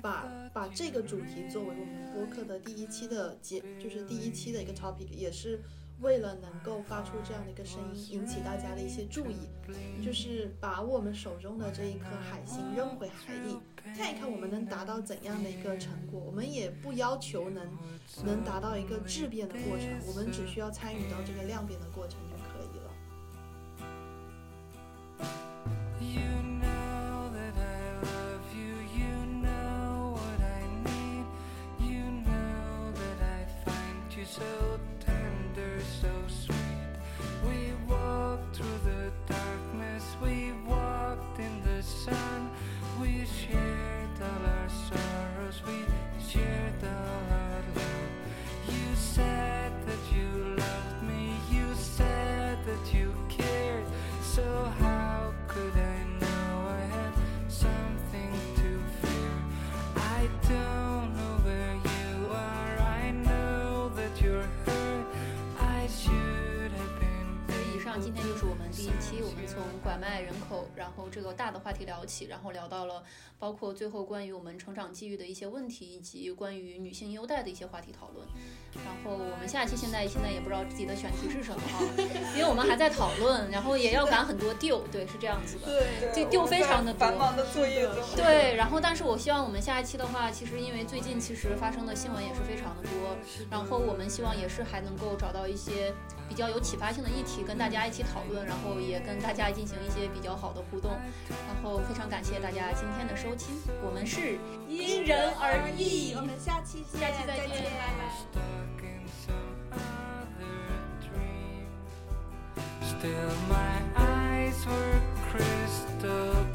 把把这个主题作为我们播客的第一期的节，就是第一期的一个 topic，也是为了能够发出这样的一个声音，引起大家的一些注意，就是把我们手中的这一颗海星扔回海里，看一看我们能达到怎样的一个成果。我们也不要求能能达到一个质变的过程，我们只需要参与到这个量变的过程 We walked through the darkness, we walked in the sun, we shared all our sorrows, we 拐卖人口，然后这个大的话题聊起，然后聊到了包括最后关于我们成长机遇的一些问题，以及关于女性优待的一些话题讨论。然后我们下期现在现在也不知道自己的选题是什么啊，因为我们还在讨论，然后也要赶很多 deal，对，是这样子的。对就丢非常的多繁忙的作业中。对，然后但是我希望我们下一期的话，其实因为最近其实发生的新闻也是非常的多，然后我们希望也是还能够找到一些比较有启发性的议题跟大家一起讨论，然后也跟大家进行一些比较好的互动，然后非常感谢大家今天的收听，我们是因人而异，我们下期见，下期再见. Still, my eyes were crystal